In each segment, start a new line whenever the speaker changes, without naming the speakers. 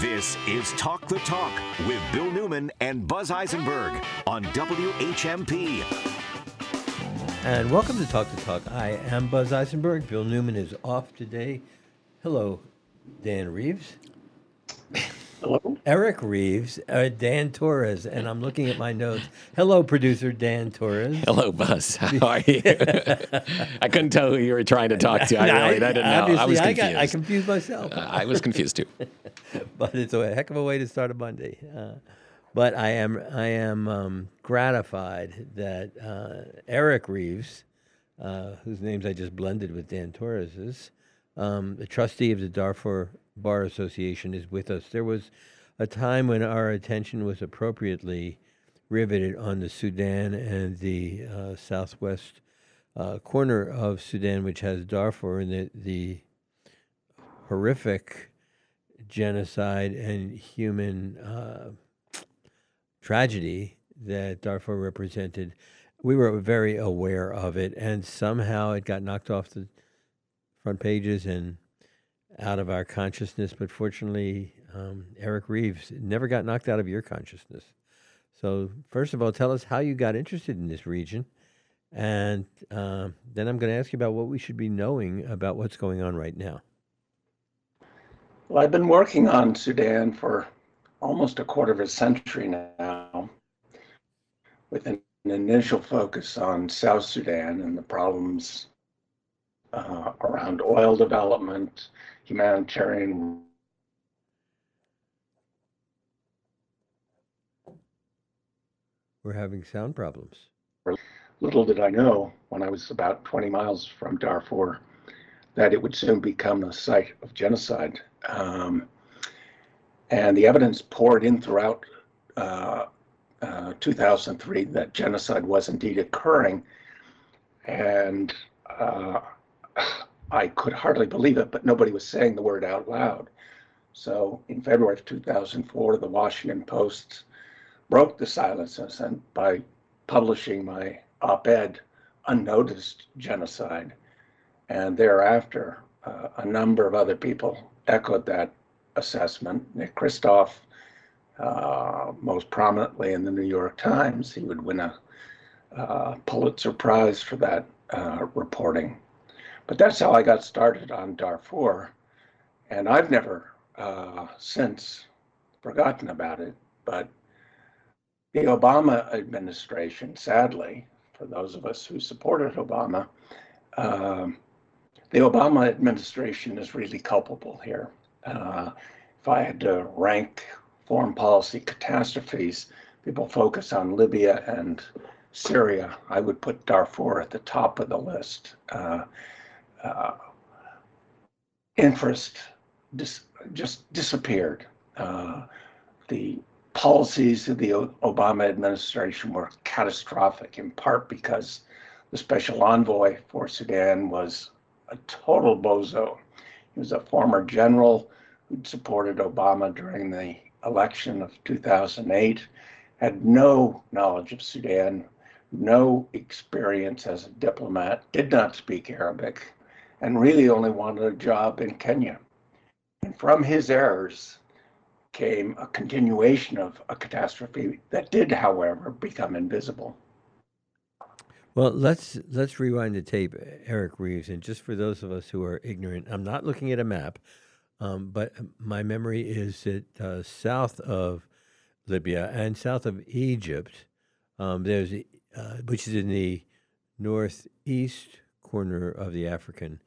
This is Talk the Talk with Bill Newman and Buzz Eisenberg on WHMP.
And welcome to Talk the Talk. I am Buzz Eisenberg. Bill Newman is off today. Hello, Dan Reeves.
Hello.
Eric Reeves, uh, Dan Torres, and I'm looking at my notes. Hello, producer Dan Torres.
Hello, Buzz. How are you? I couldn't tell who you were trying to talk to. I
No,
really, I didn't know. I was
I,
confused.
got, I confused myself,
Uh, I was confused too.
but it's a heck of a way to start a Monday. Uh, but I am, I am um, gratified that uh, Eric Reeves, uh, whose names I just blended with Dan Torres's, um, the trustee of the Darfur Bar Association, is with us. There was a time when our attention was appropriately riveted on the Sudan and the uh, southwest uh, corner of Sudan, which has Darfur and the, the horrific genocide and human uh, tragedy that Darfur represented. We were very aware of it, and somehow it got knocked off the front pages and out of our consciousness. But fortunately, um, Eric Reeves never got knocked out of your consciousness. So, first of all, tell us how you got interested in this region. And um, then I'm going to ask you about what we should be knowing about what's going on right now.
Well, I've been working on Sudan for almost a quarter of a century now, with an initial focus on South Sudan and the problems uh, around oil development, humanitarian.
We're having sound problems.
Little did I know when I was about 20 miles from Darfur that it would soon become a site of genocide. Um, and the evidence poured in throughout uh, uh, 2003 that genocide was indeed occurring. And uh, I could hardly believe it, but nobody was saying the word out loud. So in February of 2004, the Washington Post broke the silence and by publishing my op-ed, Unnoticed Genocide. And thereafter, uh, a number of other people echoed that assessment. Nick Kristof, uh, most prominently in the New York Times, he would win a uh, Pulitzer Prize for that uh, reporting. But that's how I got started on Darfur. And I've never uh, since forgotten about it. But the Obama administration, sadly, for those of us who supported Obama, um, the Obama administration is really culpable here. Uh, if I had to rank foreign policy catastrophes, people focus on Libya and Syria. I would put Darfur at the top of the list. Uh, uh, interest dis- just disappeared. Uh, the policies of the Obama administration were catastrophic, in part because the special envoy for Sudan was a total bozo. He was a former general who'd supported Obama during the election of 2008, had no knowledge of Sudan, no experience as a diplomat, did not speak Arabic, and really only wanted a job in Kenya. And from his errors came a continuation of a catastrophe that did, however, become invisible.
Well, let's let's rewind the tape, Eric Reeves, and just for those of us who are ignorant, I'm not looking at a map, um, but my memory is that uh, south of Libya and south of Egypt, um, there's uh, which is in the northeast corner of the African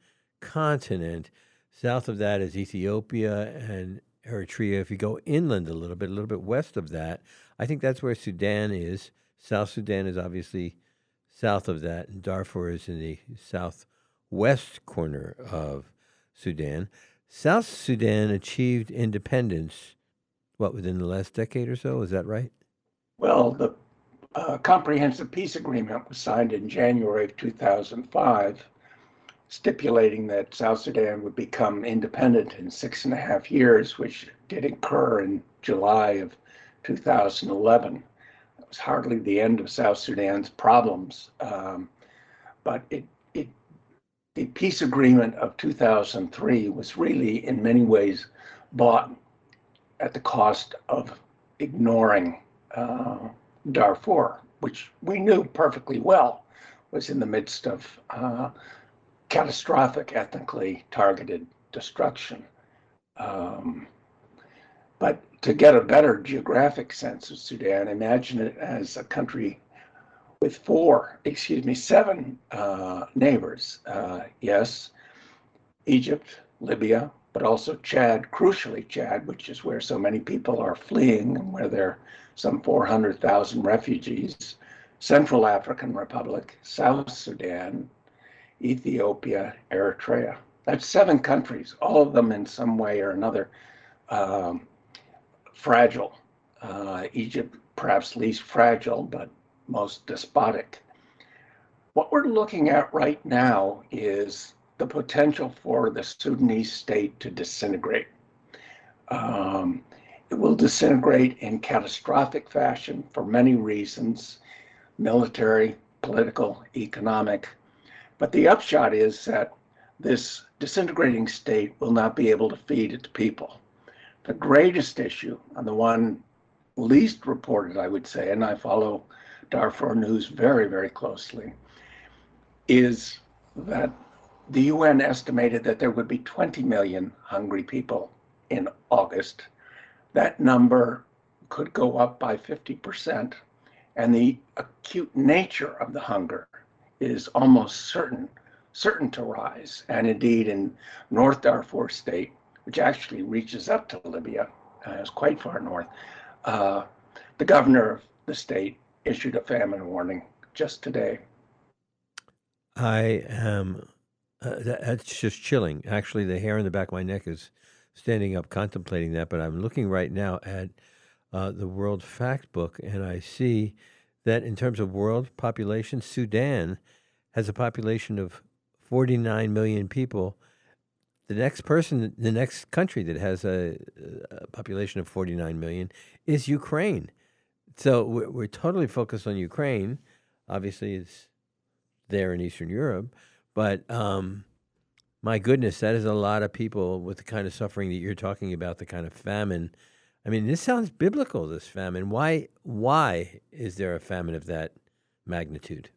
continent. South of that is Ethiopia and Eritrea. If you go inland a little bit, a little bit west of that, I think that's where Sudan is. South Sudan is obviously south of that, and Darfur is in the southwest corner of Sudan. South Sudan achieved independence, what, within the last decade or so? Is that right?
Well, the uh, comprehensive peace agreement was signed in January of 2005, stipulating that South Sudan would become independent in six and a half years, which did occur in July of 2011. It was hardly the end of South Sudan's problems, um, but it, it, the peace agreement of 2003 was really, in many ways, bought at the cost of ignoring uh, Darfur, which we knew perfectly well was in the midst of uh, catastrophic ethnically targeted destruction. Um, but to get a better geographic sense of Sudan, imagine it as a country with four, excuse me, seven uh, neighbors. Uh, yes, Egypt, Libya, but also Chad, crucially Chad, which is where so many people are fleeing and where there are some 400,000 refugees, Central African Republic, South Sudan, Ethiopia, Eritrea. That's seven countries, all of them in some way or another um, fragile. Uh, Egypt, perhaps least fragile, but most despotic. What we're looking at right now is the potential for the Sudanese state to disintegrate. Um, it will disintegrate in catastrophic fashion for many reasons military, political, economic. But the upshot is that this disintegrating state will not be able to feed its people. The greatest issue, and the one least reported, I would say, and I follow Darfur News very, very closely, is that the UN estimated that there would be 20 million hungry people in August. That number could go up by 50%, and the acute nature of the hunger is almost certain certain to rise. And indeed, in North Darfur State, which actually reaches up to Libya, uh, is quite far north, uh, the governor of the state issued a famine warning just today.
I am uh, that, that's just chilling. Actually, the hair on the back of my neck is standing up contemplating that. But I'm looking right now at uh, the World Factbook, and I see that in terms of world population, Sudan has a population of 49 million people. The next person, the next country that has a, a population of 49 million is Ukraine. So we're, we're totally focused on Ukraine. Obviously, it's there in Eastern Europe but um, my goodness, that is a lot of people with the kind of suffering that you're talking about, the kind of famine. I mean, this sounds biblical. This famine. Why? Why is there a famine of that magnitude?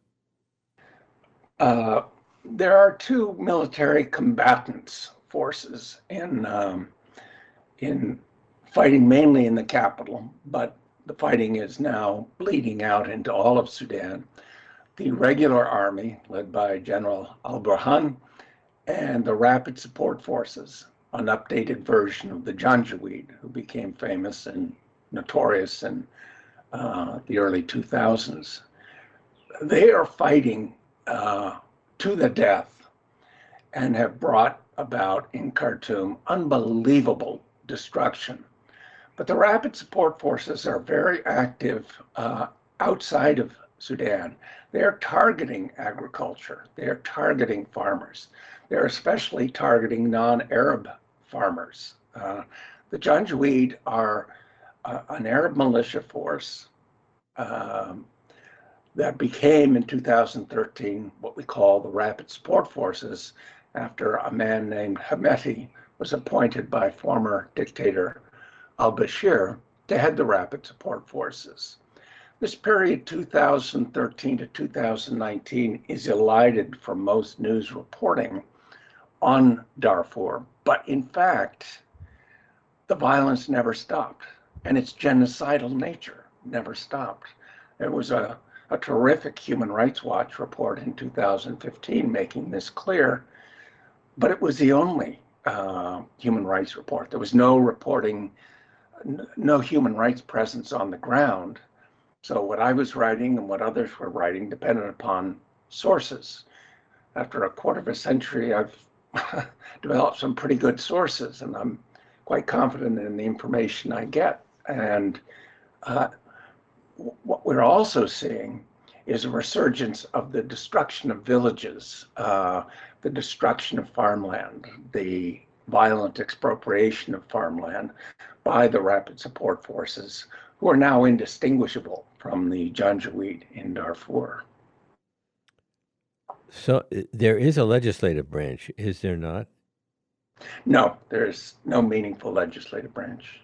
Uh, there are two military combatants forces in um, in fighting mainly in the capital, but the fighting is now bleeding out into all of Sudan the regular army, led by General Al Burhan, and the Rapid Support Forces, an updated version of the Janjaweed, who became famous and notorious in uh, the early 2000s. They are fighting uh, to the death and have brought about in Khartoum unbelievable destruction. But the Rapid Support Forces are very active uh, outside of Sudan. They're targeting agriculture. They're targeting farmers. They're especially targeting non-Arab farmers. Uh, the Janjaweed are uh, an Arab militia force um, that became in 2013 what we call the Rapid Support Forces after a man named Hemeti was appointed by former dictator al-Bashir to head the Rapid Support Forces. This period, 2013 to 2019, is elided from most news reporting on Darfur. But in fact, the violence never stopped, and its genocidal nature never stopped. There was a, a terrific Human Rights Watch report in 2015 making this clear, but it was the only uh, human rights report. There was no reporting, no human rights presence on the ground so what I was writing and what others were writing depended upon sources. After a quarter of a century, I've developed some pretty good sources, and I'm quite confident in the information I get. And uh, what we're also seeing is a resurgence of the destruction of villages, uh, the destruction of farmland, the violent expropriation of farmland by the rapid support forces, who are now indistinguishable from the Janjaweed in Darfur.
So uh, there is a legislative branch, is there not?
No, there's no meaningful legislative branch.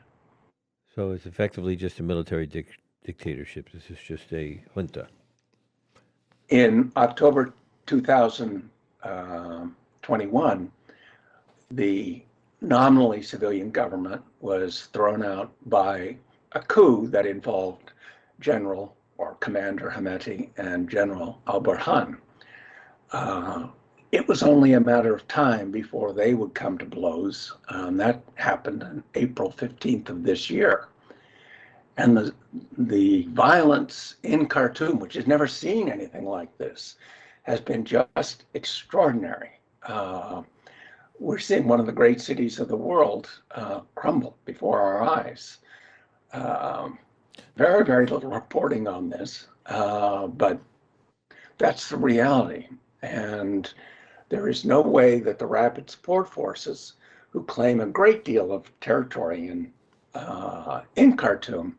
So it's effectively just a military dic- dictatorship. This is just a junta.
In October 2021, uh, the nominally civilian government was thrown out by a coup that involved General or Commander Hemeti and General Al Burhan. Uh, it was only a matter of time before they would come to blows. Um, that happened on April 15th of this year. And the, the violence in Khartoum, which has never seen anything like this, has been just extraordinary. Uh, we're seeing one of the great cities of the world uh, crumble before our eyes. Um, very, very little reporting on this, uh, but that's the reality. And there is no way that the rapid support forces, who claim a great deal of territory in uh, in Khartoum,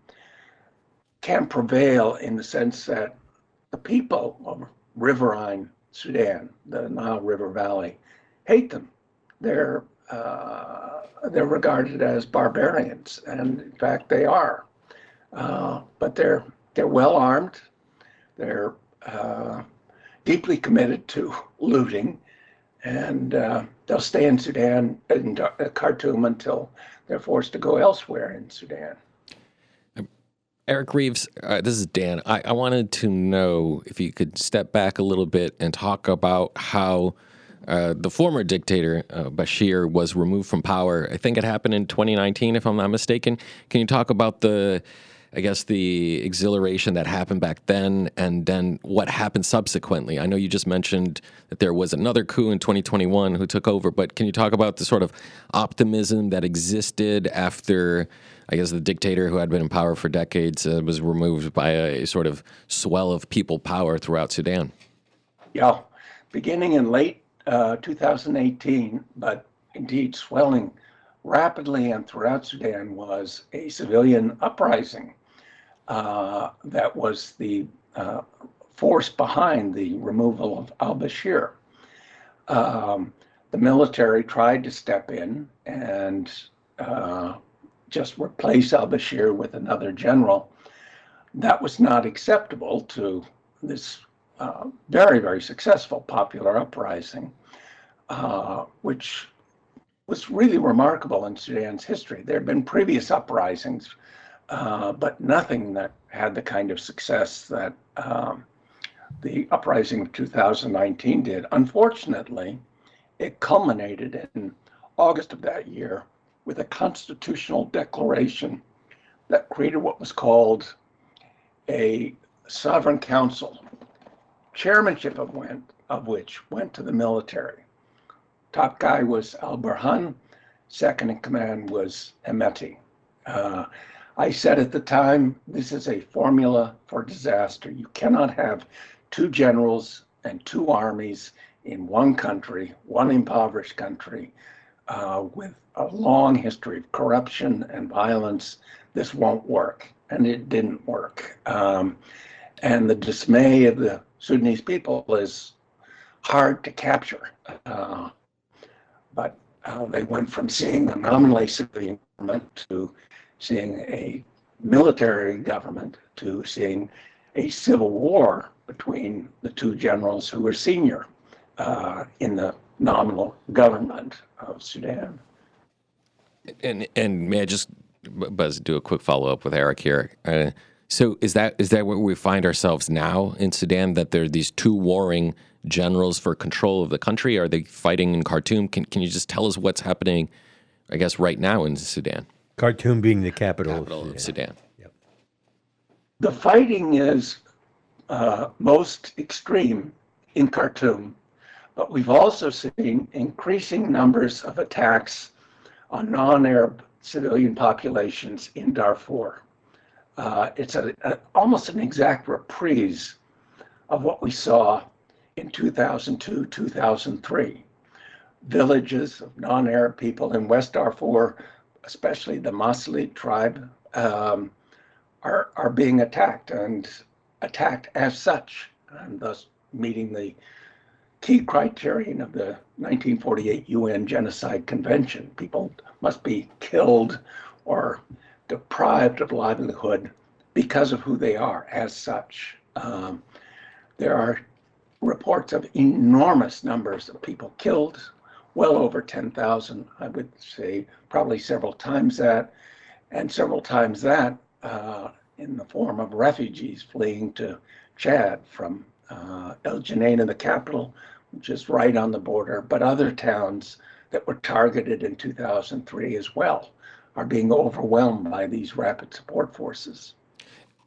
can prevail in the sense that the people of riverine Sudan, the Nile River Valley, hate them. They're uh, they're regarded as barbarians, and in fact, they are. Uh, but they're they're well armed. They're uh, deeply committed to looting, and uh, they'll stay in Sudan and uh, Khartoum until they're forced to go elsewhere in Sudan.
Eric Reeves, uh, this is Dan. I, I, wanted to know if you could step back a little bit and talk about how uh, the former dictator, uh, Bashir, was removed from power. I think it happened in 2019, if I'm not mistaken. Can you talk about the I guess the exhilaration that happened back then and then what happened subsequently. I know you just mentioned that there was another coup in 2021 who took over, but can you talk about the sort of optimism that existed after, I guess, the dictator who had been in power for decades uh, was removed by a, sort of swell of people power throughout Sudan?
Yeah, beginning in late uh, 2018, but indeed swelling rapidly and throughout Sudan was a civilian uprising uh, that was the uh, force behind the removal of al Bashir. Um, the military tried to step in and uh, just replace al Bashir with another general. That was not acceptable to this uh, very, very successful popular uprising, uh, which was really remarkable in Sudan's history. There had been previous uprisings uh, but nothing that had the kind of success that um, the uprising of 2019 did. Unfortunately, it culminated in August of that year with a constitutional declaration that created what was called a sovereign council, chairmanship of, went, of which went to the military. Top guy was Al Burhan, second in command was Hemeti. Uh, I said at the time, this is a formula for disaster. You cannot have two generals and two armies in one country, one impoverished country, uh, with a long history of corruption and violence. This won't work. And it didn't work. Um, and the dismay of the Sudanese people is hard to capture. Uh, but uh, they went from seeing a nominally civilian government to seeing a military government to seeing a civil war between the two generals who were senior uh, in the nominal government of Sudan.
And and may I just buzz do a quick follow up with Eric here? Uh, so is that is that where we find ourselves now in Sudan? That there are these two warring generals for control of the country? Are they fighting in Khartoum? Can can you just tell us what's happening? I guess right now in Sudan.
Khartoum being the capital,
capital of Sudan. Sudan.
Yep.
The fighting is uh, most extreme in Khartoum, but we've also seen increasing numbers of attacks on non-Arab civilian populations in Darfur. Uh, it's a, a, almost an exact reprise of what we saw in 2002, 2003. Villages of non-Arab people in West Darfur especially the Masalit tribe, um, are, are being attacked and attacked as such, and thus meeting the key criterion of the 1948 UN Genocide Convention. People must be killed or deprived of livelihood because of who they are as such. Um, there are reports of enormous numbers of people killed, well over 10,000, I would say, probably several times that, and several times that uh, in the form of refugees fleeing to Chad from uh, El Geneina, the capital, which is right on the border, but other towns that were targeted in 2003 as well are being overwhelmed by these rapid support forces.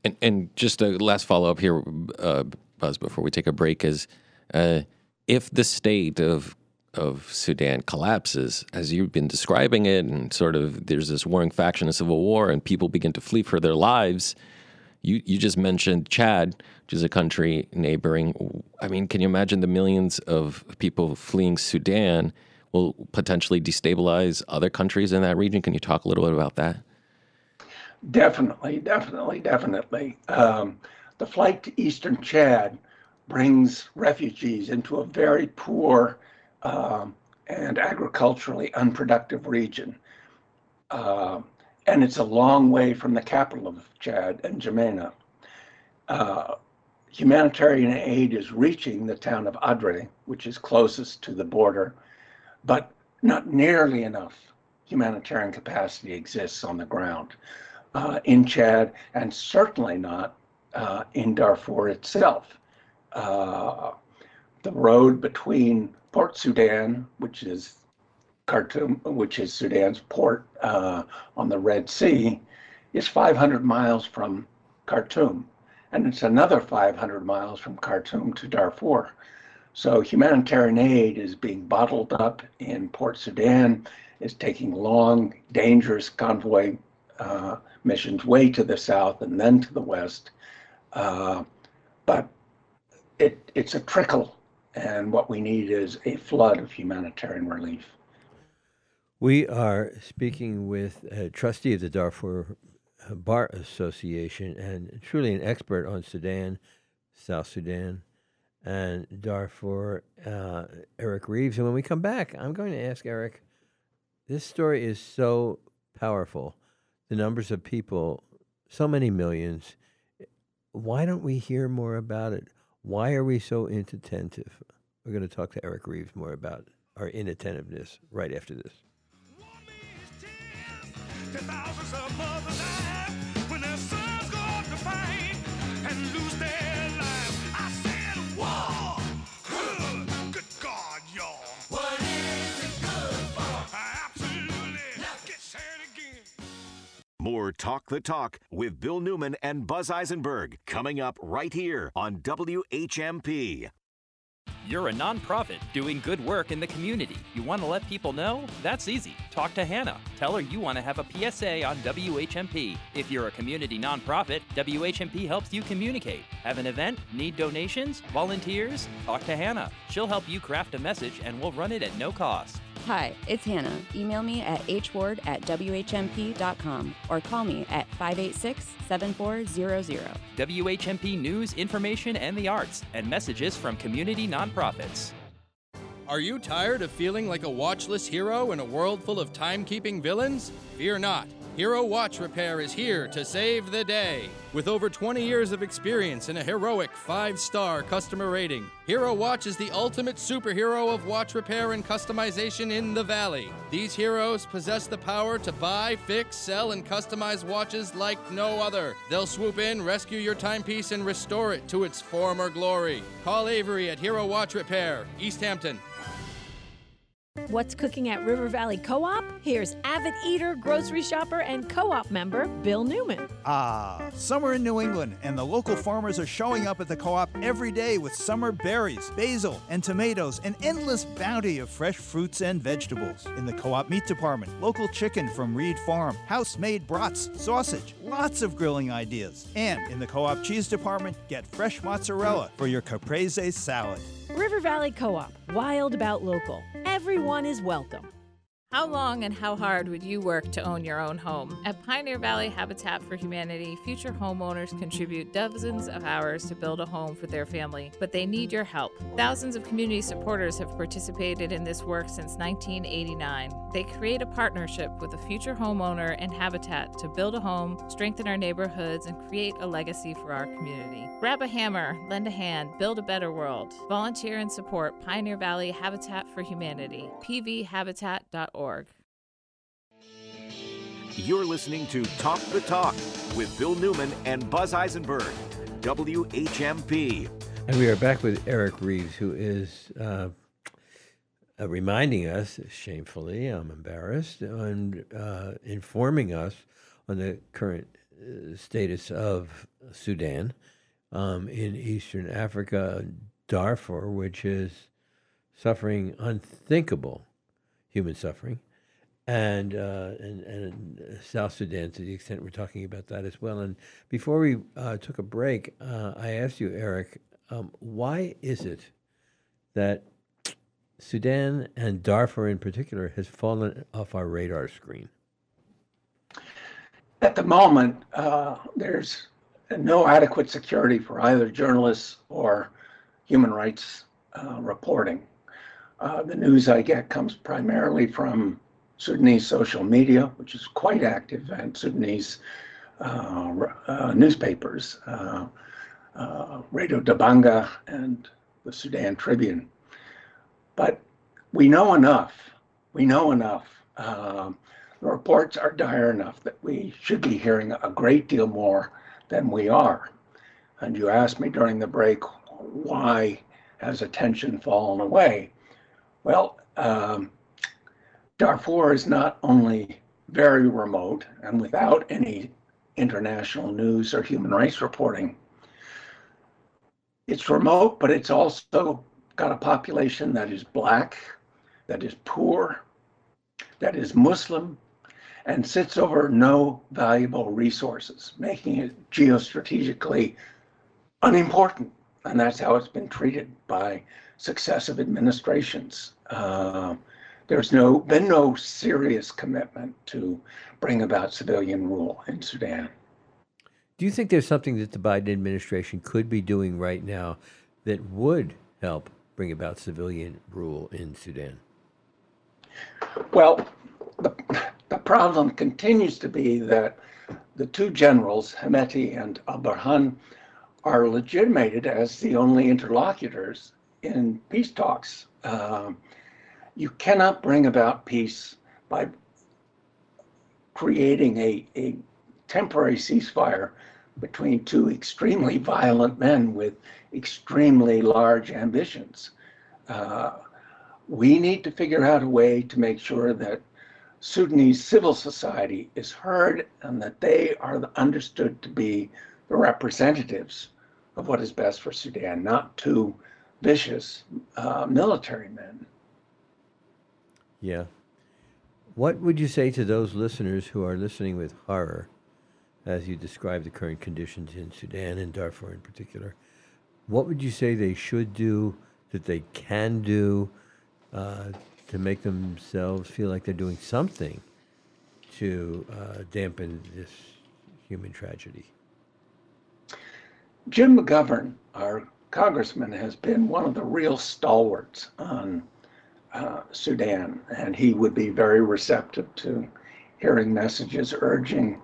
And, and just a last follow up here, uh, Buzz, before we take a break is uh, if the state of of Sudan collapses, as you've been describing it, and sort of there's this warring faction, a civil war, and people begin to flee for their lives. You you just mentioned Chad, which is a country neighboring. I mean, can you imagine the millions of people fleeing Sudan will potentially destabilize other countries in that region? Can you talk a little bit about that?
Definitely, definitely, definitely. Um, the flight to eastern Chad brings refugees into a very poor um, and agriculturally unproductive region. Uh, and it's a long way from the capital of Chad and N'Djamena. Uh, humanitarian aid is reaching the town of Adre, which is closest to the border, but not nearly enough humanitarian capacity exists on the ground uh, in Chad, and certainly not uh, in Darfur itself. Uh, the road between Port Sudan, which is Khartoum, which is Sudan's port uh, on the Red Sea, is 500 miles from Khartoum, and it's another 500 miles from Khartoum to Darfur. So humanitarian aid is being bottled up in Port Sudan, is taking long, dangerous convoy uh, missions way to the south and then to the west. Uh, but it, it's a trickle, and what we need is a flood of humanitarian relief.
We are speaking with a trustee of the Darfur Bar Association and truly an expert on Sudan, South Sudan, and Darfur, uh, Eric Reeves. And when we come back, I'm going to ask Eric this story is so powerful. The numbers of people, so many millions. Why don't we hear more about it? Why are we so inattentive? We're going to talk to Eric Reeves more about our inattentiveness right after this.
More Talk the Talk with Bill Newman and Buzz Eisenberg coming up right here on WHMP.
You're a nonprofit doing good work in the community. You want to let people know? That's easy. Talk to Hannah. Tell her you want to have a PSA on WHMP. If you're a community nonprofit, WHMP helps you communicate. Have an event? Need donations? Volunteers? Talk to Hannah. She'll help you craft a message and we'll run it at no cost.
Hi, it's Hannah. Email me at hward at whmp.com or call me at 586 7400.
WHMP News, Information, and the Arts, and messages from community nonprofits.
Are you tired of feeling like a watchless hero in a world full of timekeeping villains? Fear not. Hero Watch Repair is here to save the day. With over 20 years of experience and a heroic five star customer rating, Hero Watch is the ultimate superhero of watch repair and customization in the Valley. These heroes possess the power to buy, fix, sell, and customize watches like no other. They'll swoop in, rescue your timepiece, and restore it to its former glory. Call Avery at Hero Watch Repair, East Hampton,
What's cooking at River Valley Co op? Here's avid eater, grocery shopper, and co op member Bill Newman.
Ah, summer in New England, and the local farmers are showing up at the co op every day with summer berries, basil, and tomatoes, an endless bounty of fresh fruits and vegetables. In the co op meat department, local chicken from Reed Farm, house made brats, sausage, lots of grilling ideas. And in the co op cheese department, get fresh mozzarella for your caprese salad.
River Valley Co op, wild about local. Everyone is welcome.
How long and how hard would you work to own your own home? At Pioneer Valley Habitat for Humanity, future homeowners contribute dozens of hours to build a home for their family, but they need your help. Thousands of community supporters have participated in this work since 1989. They create a partnership with a future homeowner and Habitat to build a home, strengthen our neighborhoods, and create a legacy for our community. Grab a hammer, lend a hand, build a better world. Volunteer and support Pioneer Valley Habitat for Humanity, pvhabitat.org.
You're listening to Talk the Talk with Bill Newman and Buzz Eisenberg, WHMP.
And we are back with Eric Reeves, who is uh, uh, reminding us, shamefully, I'm embarrassed, and uh, informing us on the current uh, status of Sudan um, in Eastern Africa, Darfur, which is suffering unthinkable human suffering, and, uh, and and South Sudan to the extent we're talking about that as well. And before we uh, took a break, uh, I asked you, Eric, um, why is it that Sudan and Darfur in particular has fallen off our radar screen?
At the moment, uh, there's no adequate security for either journalists or human rights uh, reporting. Uh, the news I get comes primarily from Sudanese social media, which is quite active, and Sudanese uh, uh, newspapers, uh, uh, Radio Dabanga and the Sudan Tribune. But we know enough. We know enough. Um, the reports are dire enough that we should be hearing a great deal more than we are. And you asked me during the break, why has attention fallen away? Well, um, Darfur is not only very remote and without any international news or human rights reporting. It's remote, but it's also got a population that is black, that is poor, that is Muslim, and sits over no valuable resources, making it geostrategically unimportant. And that's how it's been treated by successive administrations. Uh, there's no been no serious commitment to bring about civilian rule in Sudan.
Do you think there's something that the Biden administration could be doing right now that would help bring about civilian rule in Sudan?
Well, the, the problem continues to be that the two generals, Hemeti and Al Burhan, are legitimated as the only interlocutors in peace talks. Um, you cannot bring about peace by creating a, a temporary ceasefire between two extremely violent men with extremely large ambitions. Uh, we need to figure out a way to make sure that Sudanese civil society is heard and that they are understood to be the representatives of what is best for Sudan, not two vicious uh, military men.
Yeah. What would you say to those listeners who are listening with horror as you describe the current conditions in Sudan and Darfur in particular? What would you say they should do, that they can do uh, to make themselves feel like they're doing something to uh, dampen this human tragedy?
Jim McGovern, our congressman, has been one of the real stalwarts on uh, Sudan, and he would be very receptive to hearing messages urging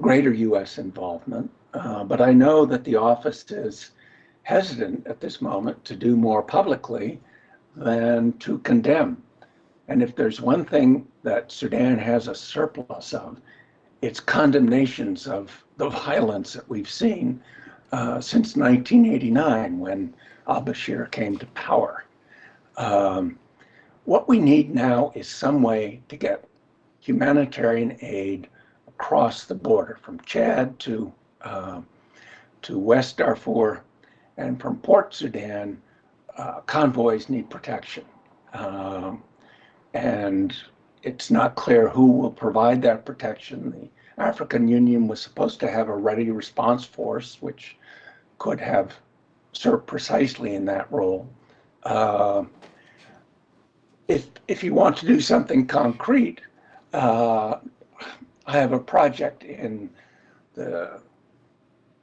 greater U.S. involvement. Uh, but I know that the office is hesitant at this moment to do more publicly than to condemn. And if there's one thing that Sudan has a surplus of, it's condemnations of the violence that we've seen uh, since 1989 when al Bashir came to power. Um, what we need now is some way to get humanitarian aid across the border from Chad to uh, to West Darfur and from Port Sudan. Uh, convoys need protection, um, and it's not clear who will provide that protection. The African Union was supposed to have a ready response force, which could have served precisely in that role. Uh, if if you want to do something concrete, uh, I have a project in the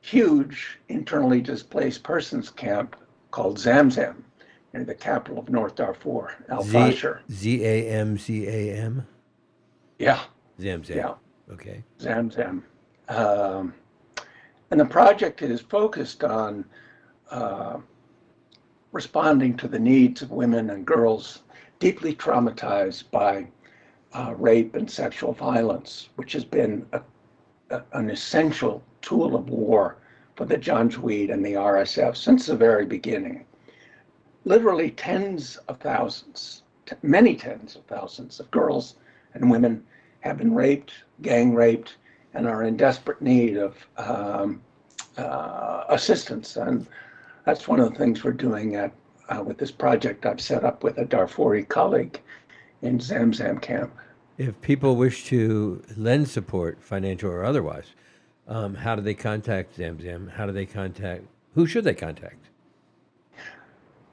huge internally displaced persons camp called Zamzam, in the capital of North Darfur, Al Fashir.
Z A M Z A M.
Yeah.
Zamzam.
Yeah.
Okay.
Zamzam. Um, and the project is focused on uh, responding to the needs of women and girls deeply traumatized by uh, rape and sexual violence, which has been a, a, an essential tool of war for the Janjaweed and the RSF since the very beginning. Literally tens of thousands, many tens of thousands of girls and women have been raped, gang raped, and are in desperate need of um, uh, assistance. And that's one of the things we're doing at uh, with this project I've set up with a Darfuri colleague in Zamzam camp.
If people wish to lend support, financial or otherwise, um, how do they contact Zamzam? How do they contact? Who should they contact?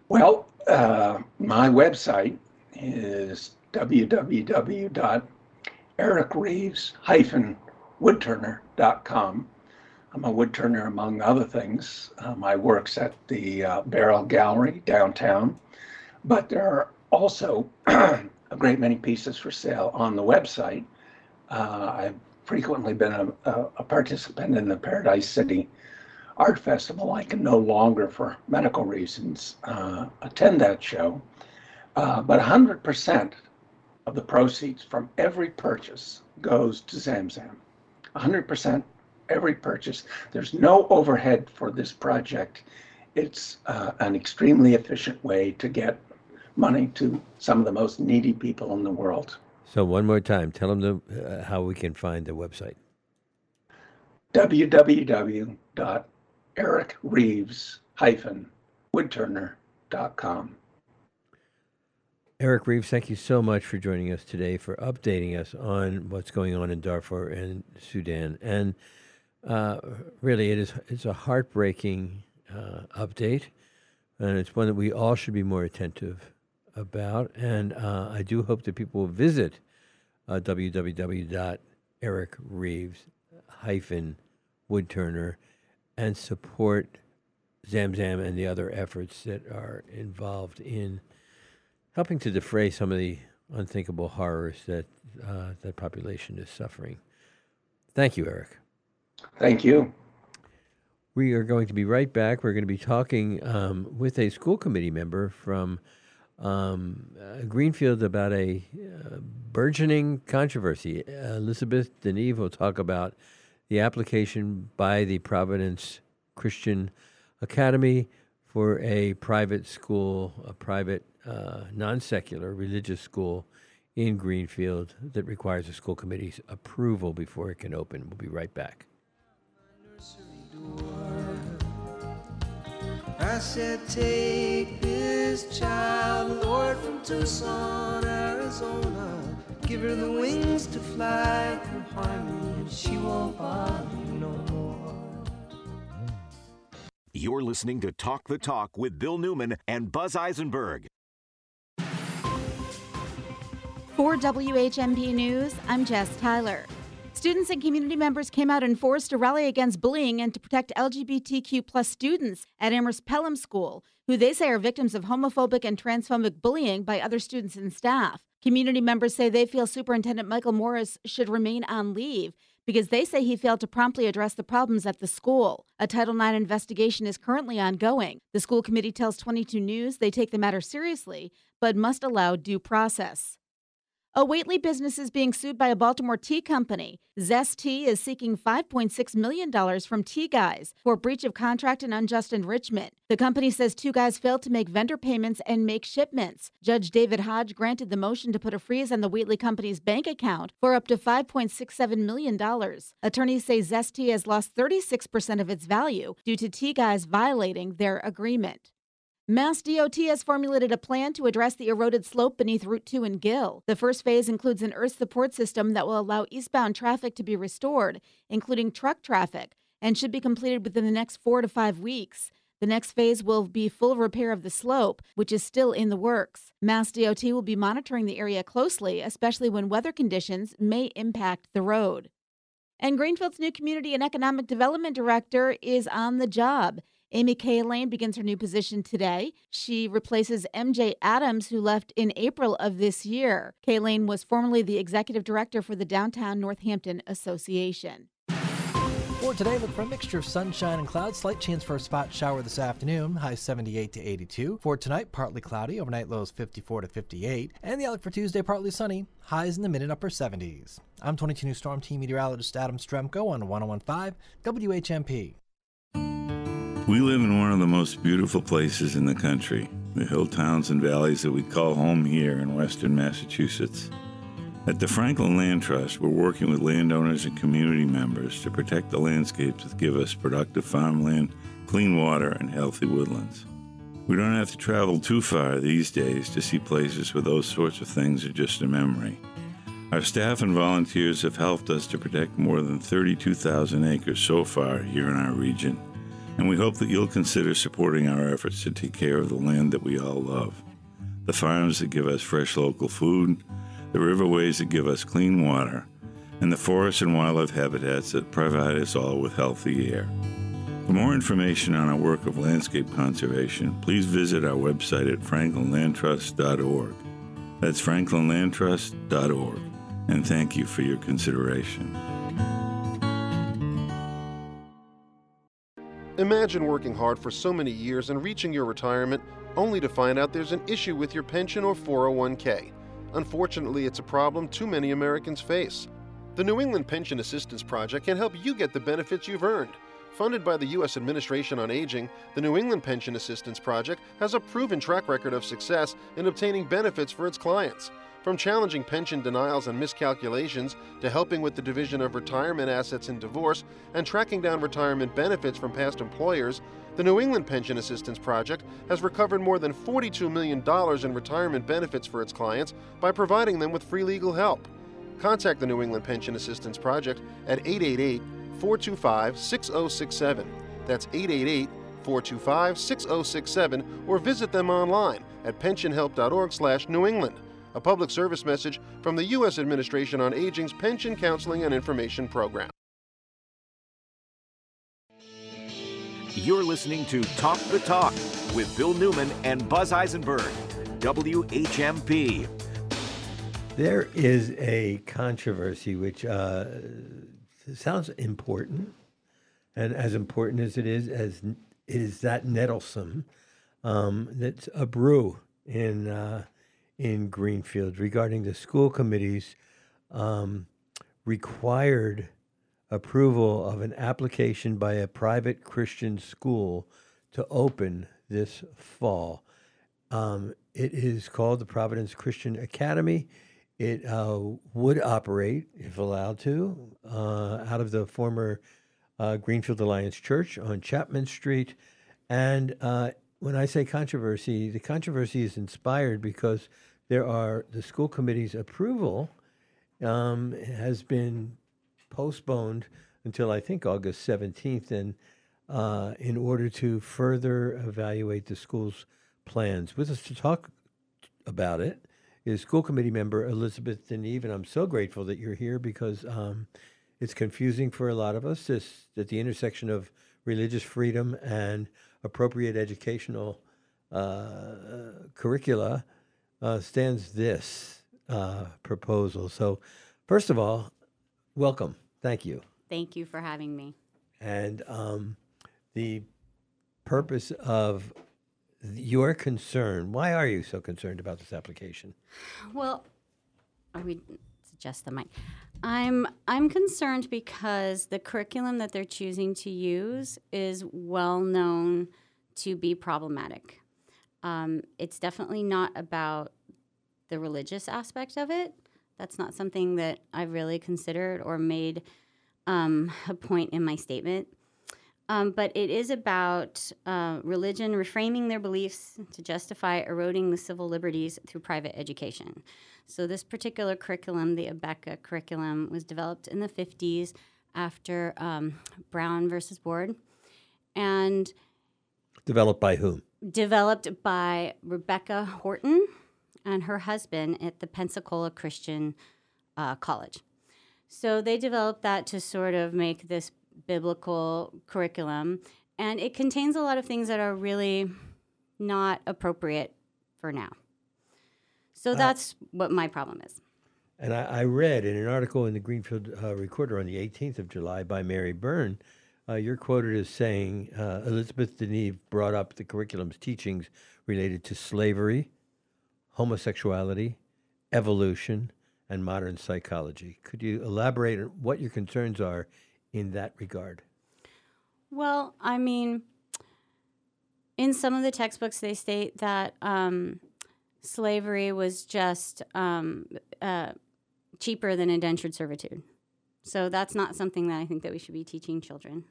Well, uh, my website is www.ericreeves-woodturner.com. I'm a woodturner, among other things. Uh, my work's at the uh, Barrel Gallery downtown, but there are also a great many pieces for sale on the website. Uh, I've frequently been a, a, a, participant in the Paradise City Art Festival. I can no longer, for medical reasons, uh, attend that show, uh, but 100% of the proceeds from every purchase goes to Zamzam. 100% every purchase. There's no overhead for this project. It's uh, an extremely efficient way to get money to some of the most needy people in the world.
So one more time, tell them the, uh, how we can find the website.
www.ericreeves-woodturner.com.
Eric Reeves, thank you so much for joining us today for updating us on what's going on in Darfur and Sudan. And uh, really, it is it's a heartbreaking uh, update, and it's one that we all should be more attentive about. And uh, I do hope that people will visit uh, www.ericreeves-woodturner and support Zamzam and the other efforts that are involved in helping to defray some of the unthinkable horrors that uh, that population is suffering. Thank you, Eric.
Thank you.
We are going to be right back. We're going to be talking um, with a school committee member from um, uh, Greenfield about a uh, burgeoning controversy. Uh, Elizabeth Deneeve will talk about the application by the Providence Christian Academy for a private school, a private uh, non secular religious school in Greenfield that requires a school committee's approval before it can open. We'll be right back. I said, Take this child, Lord, from Tucson, Arizona. Give her the wings to fly through harmony, and she won't bother you no more.
You're listening to Talk the Talk with Bill Newman and Buzz Eisenberg.
For WHMP News, I'm Jess Tyler. Students and community members came out and forced a rally against bullying and to protect LGBTQ plus students at Amherst Pelham School, who they say are victims of homophobic and transphobic bullying by other students and staff. Community members say they feel Superintendent Michael Morris should remain on leave because they say he failed to promptly address the problems at the school. A Title IX investigation is currently ongoing. The school committee tells 22 News they take the matter seriously, but must allow due process. A Whately business is being sued by a Baltimore tea company. Zest Tea is seeking $5.6 million from Tea Guys for breach of contract and unjust enrichment. The company says two guys failed to make vendor payments and make shipments. Judge David Hodge granted the motion to put a freeze on the Whately company's bank account for up to $5.67 million. Attorneys say Zest Tea has lost 36% of its value due to Tea Guys violating their agreement. Mass DOT has formulated a plan to address the eroded slope beneath Route 2 in Gill. The first phase includes an earth support system that will allow eastbound traffic to be restored, including truck traffic, and should be completed within the next four to five weeks.
The next phase will be full repair of the slope, which is still in the works. Mass DOT will be monitoring the area closely, especially when weather conditions may impact the road. And Greenfield's new Community and Economic Development Director is on the job. Amy Cahillane begins her new position today. She replaces MJ Adams, who left in April of this year. Cahillane was formerly the executive director for the Downtown Northampton Association.
For today, look for a mixture of sunshine and clouds. Slight chance for a spot shower this afternoon. High 78 to 82. For tonight, partly cloudy. Overnight lows 54 to 58. And the outlook for Tuesday, partly sunny. Highs in the mid and upper 70s. I'm 22 News Storm Team meteorologist Adam Strzempko on 1015 WHMP.
We live in one of the most beautiful places in the country, the hill towns and valleys that we call home here in western Massachusetts. At the Franklin Land Trust, we're working with landowners and community members to protect the landscapes that give us productive farmland, clean water, and healthy woodlands. We don't have to travel too far these days to see places where those sorts of things are just a memory. Our staff and volunteers have helped us to protect more than 32,000 acres so far here in our region, and we hope that you'll consider supporting our efforts to take care of the land that we all love. The farms that give us fresh local food, the riverways that give us clean water, and the forests and wildlife habitats that provide us all with healthy air. For more information on our work of landscape conservation, please visit our website at franklinlandtrust.org. That's franklinlandtrust.org. And thank you for your consideration.
Imagine working hard for so many years and reaching your retirement only to find out there's an issue with your pension or 401k. Unfortunately, it's a problem too many Americans face. The New England Pension Assistance Project can help you get the benefits you've earned. Funded by the U.S. Administration on Aging, the New England Pension Assistance Project has a proven track record of success in obtaining benefits for its clients. From challenging pension denials and miscalculations to helping with the division of retirement assets in divorce and tracking down retirement benefits from past employers, the New England Pension Assistance Project has recovered more than $42 million in retirement benefits for its clients by providing them with free legal help. Contact the New England Pension Assistance Project at 888 425 6067. That's 888 425 6067 or visit them online at pensionhelp.org/new England. A public service message from the U.S. Administration on Aging's Pension Counseling and Information Program.
You're listening to Talk the Talk with Bill Newman and Buzz Eisenberg, WHMP.
There is a controversy which uh, sounds important, and as important as it is, as it is that nettlesome. Um, that's a brew in uh, in Greenfield regarding the school committee's um, required approval of an application by a private Christian school to open this fall. Um, it is called the Providence Christian Academy. It uh, would operate, if allowed to, uh, out of the former uh, Greenfield Alliance Church on Chapman Street. And uh, when I say controversy, the controversy is inspired because there are the school committee's approval um, has been postponed until I think August 17th, and uh, in order to further evaluate the school's plans. With us to talk about it is school committee member Elizabeth Deneeve, and I'm so grateful that you're here because um, it's confusing for a lot of us this, at the intersection of religious freedom and appropriate educational uh, curricula uh, stands this uh, proposal. So, first of all, welcome. Thank you.
Thank you for having me.
And um, the purpose of your concern, why are you so concerned about this application?
Well, are we adjust the mic? I'm I'm concerned because the curriculum that they're choosing to use is well known to be problematic. Um, it's definitely not about the religious aspect of it. That's not something that I've really considered or made um, a point in my statement. Um, but it is about uh, religion reframing their beliefs to justify eroding the civil liberties through private education. So, this particular curriculum, the Abeka curriculum, was developed in the 50s after um, Brown versus Board. And
Developed by whom?
developed by Rebecca Horton and her husband at the Pensacola Christian uh, College. So they developed that to sort of make this biblical curriculum, and it contains a lot of things that are really not appropriate for now. So
Uh,
that's what my problem is.
And I, I read in an article in the Greenfield uh, Recorder on the 18th of July by Mary Byrne, uh, you're quoted as saying uh, Elizabeth Deneeve brought up the curriculum's teachings related to slavery, homosexuality, evolution, and modern psychology. Could you elaborate on what your concerns are in that regard?
Well, I mean, in some of the textbooks, they state that um, slavery was just um, uh, cheaper than indentured servitude. So that's not something that I think that we should be teaching children.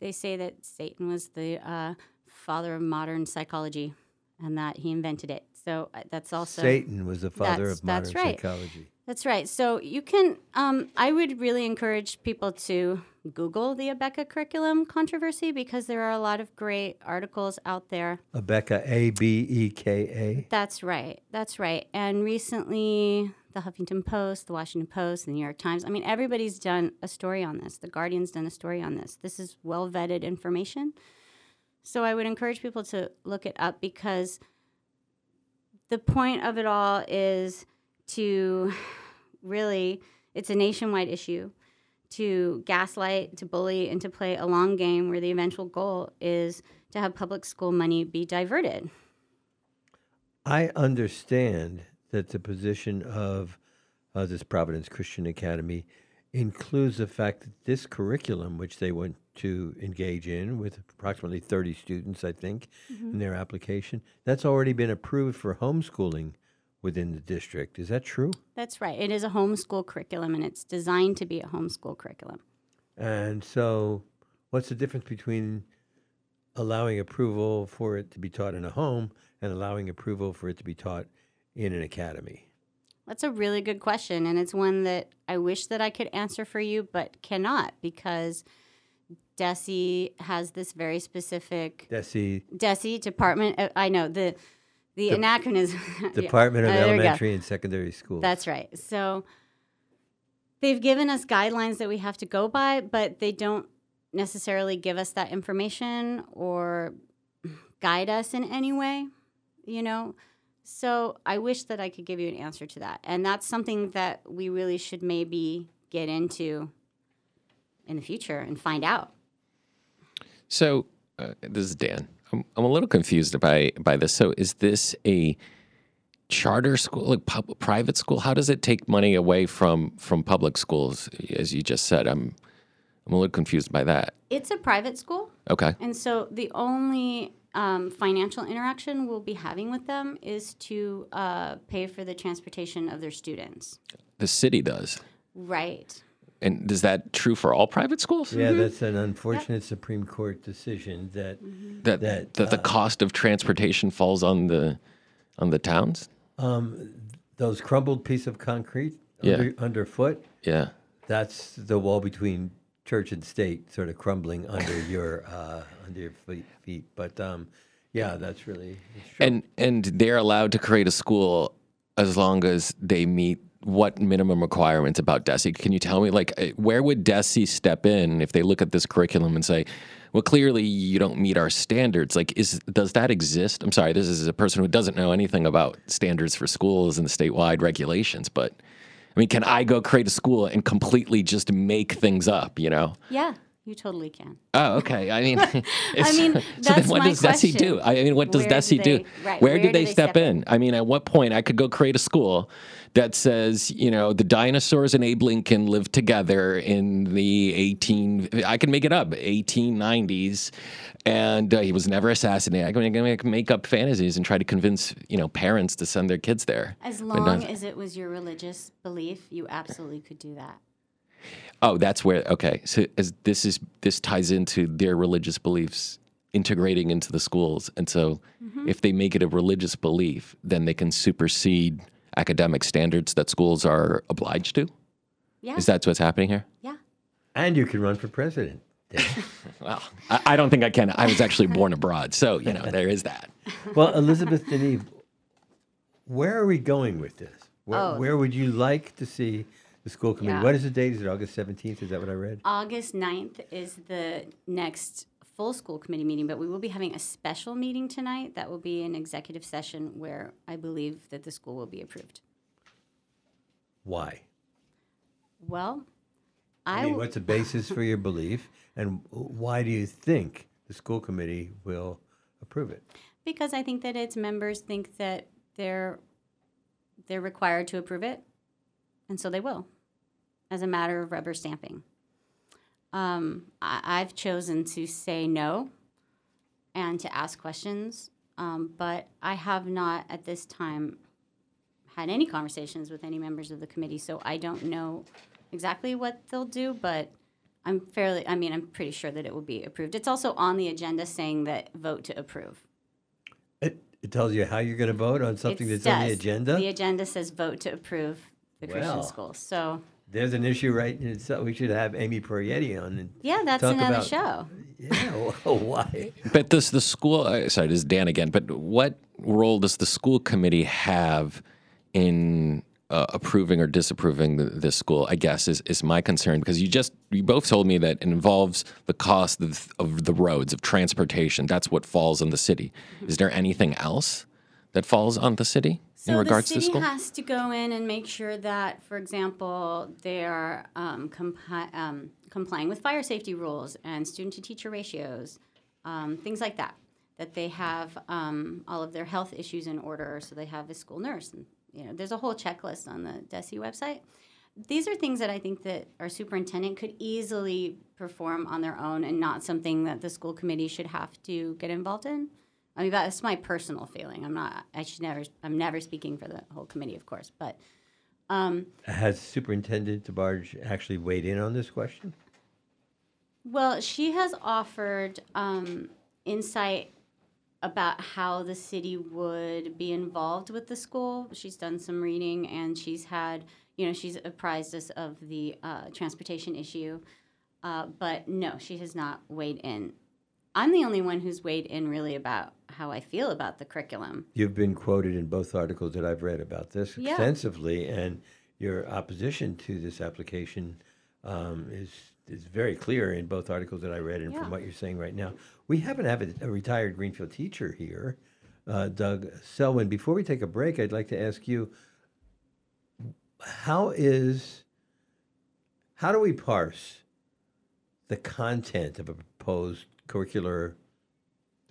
They say that Satan was the uh, father of modern psychology and that he invented it. So uh, that's also
Satan was the father of modern
that's right.
psychology.
That's right. So you can, um, I would really encourage people to Google the Abeka curriculum controversy because there are a lot of great articles out there.
Abeka, A B E K A.
That's right. That's right. And recently, the Huffington Post, the Washington Post, the New York Times, I mean, everybody's done a story on this. The Guardian's done a story on this. This is well vetted information. So I would encourage people to look it up because the point of it all is to really, it's a nationwide issue to gaslight, to bully, and to play a long game where the eventual goal is to have public school money be diverted.
I understand that the position of uh, this Providence Christian Academy includes the fact that this curriculum, which they want to engage in with approximately 30 students, I think,
Mhm.
in their application, that's already been approved for homeschooling within the district. Is that true?
That's right. It is a homeschool curriculum and it's designed to be a homeschool curriculum.
And so, what's the difference between allowing approval for it to be taught in a home and allowing approval for it to be taught in an academy?
That's a really good question, and it's one that I wish that I could answer for you, but cannot because DESE has this very specific
Desi,
DESE Department. Of, I know the the
Dep-
anachronism. Yeah.
Department of
Uh, there we go.
Elementary and Secondary Schools.
That's right. So they've given us guidelines that we have to go by, but they don't necessarily give us that information or guide us in any way, you know? So I wish that I could give you an answer to that. And that's something that we really should maybe get into in the future and find out.
So uh, this is Dan. I'm, I'm a little confused by by this. So is this a charter school, like pub, private school? How does it take money away from from public schools? As you just said, I'm I'm a little confused by that.
It's a private school.
Okay.
And so the only um, financial interaction we'll be having with them is to uh, pay for the transportation of their students.
The city does.
Right.
And is that true for all private schools?
Yeah, that's an unfortunate Supreme Court decision that
that
that,
that the
uh,
cost of transportation falls on the on the towns.
um, those crumbled piece of concrete
Yeah.
under, underfoot.
Yeah.
That's the wall between church and state, sort of crumbling under your uh, under your feet. feet. But um, yeah, that's really it's true.
And and they're allowed to create a school as long as they meet what minimum requirements about DESE? Can you tell me, like, uh, where would DESE step in if they look at this curriculum and say, well, clearly you don't meet our standards? Like, is does that exist? I'm sorry, this is a person who doesn't know anything about standards for schools and the statewide regulations, but I mean, can I go create a school and completely just make things up? You know?
Yeah, you totally can.
Oh, okay. I mean,
I mean,
so then what does DESE do? I mean, what does
Where
DESE
do
do?
right,
Where,
where
do
do
they,
they
step,
step
in? I mean, at what point I could go create a school that says, you know, the dinosaurs and Abe Lincoln lived together in the 18, I can make it up, 1890s, and uh, he was never assassinated. I can make, up fantasies and try to convince, you know, parents to send their kids there.
As long
not-
as it was your religious belief, you absolutely could do that.
Oh, that's where. Okay, so as this is this ties into their religious beliefs integrating into the schools, and so
Mhm.
if they make it a religious belief, then they can supersede academic standards that schools are obliged to.
Yeah.
Is that what's happening here?
Yeah.
and you can run for president.
well, I, I don't think I can. I was actually born abroad, so you know there is that.
Well, Elizabeth Denis, where are we going with this? Where,
Oh.
where would you like to see the school committee?
Yeah.
What is the date? Is it August 17th? Is that what I read?
August 9th is the next full school committee meeting, but we will be having a special meeting tonight. That will be an executive session where I believe that the school will be approved.
Why?
Well,
I,
I,
mean,
w-
what's the basis for your belief, and why do you think the school committee will approve it?
because I think that its members think that they're they're required to approve it, and so they will, as a matter of rubber stamping. Um, I, I've chosen to say no and to ask questions, um, but I have not at this time had any conversations with any members of the committee, so I don't know exactly what they'll do, but I'm fairly, I mean, I'm pretty sure that it will be approved. It's also on the agenda saying that vote to approve.
It, it tells you how you're going to vote on something
It
that's on the agenda.
The agenda says vote to approve the Christian
Well.
school. So
There's an issue right in itself. We should have Amy Porietti on and
yeah, that's
talk
another
about,
show.
Yeah, well, why?
But does the school? Uh, sorry, this is Dan again. But what role does the school committee have in uh, approving or disapproving the, this school? I guess is is my concern because you just you both told me that it involves the cost of, of the roads of transportation. That's what falls on the city. Is there anything else that falls on the city
So
in regards to
the
city
has to go in and make sure that, for example, they are um, compi- um, complying with fire safety rules and student-to-teacher ratios, um, things like that. That they have um, all of their health issues in order, so they have a school nurse, and you know, there's a whole checklist on the DESE website. These are things that I think that our superintendent could easily perform on their own, and not something that the school committee should have to get involved in. I mean, that's my personal feeling. I'm not. I should never. I'm never speaking for the whole committee, of course. But um,
Has Superintendent DeBarge actually weighed in on this question?
well, she has offered um, insight about how the city would be involved with the school. She's done some reading, and she's had, you know, she's apprised us of the uh, transportation issue. Uh, but no, she has not weighed in. I'm the only one who's weighed in really about how I feel about the curriculum.
You've been quoted in both articles that I've read about this
Yeah.
extensively, and your opposition to this application um, is is very clear in both articles that I read and
Yeah.
from what you're saying right now. We happen to have a, a retired Greenfield teacher here, uh, Doug Selwyn. Before we take a break, I'd like to ask you, how is how do we parse the content of a proposed curricular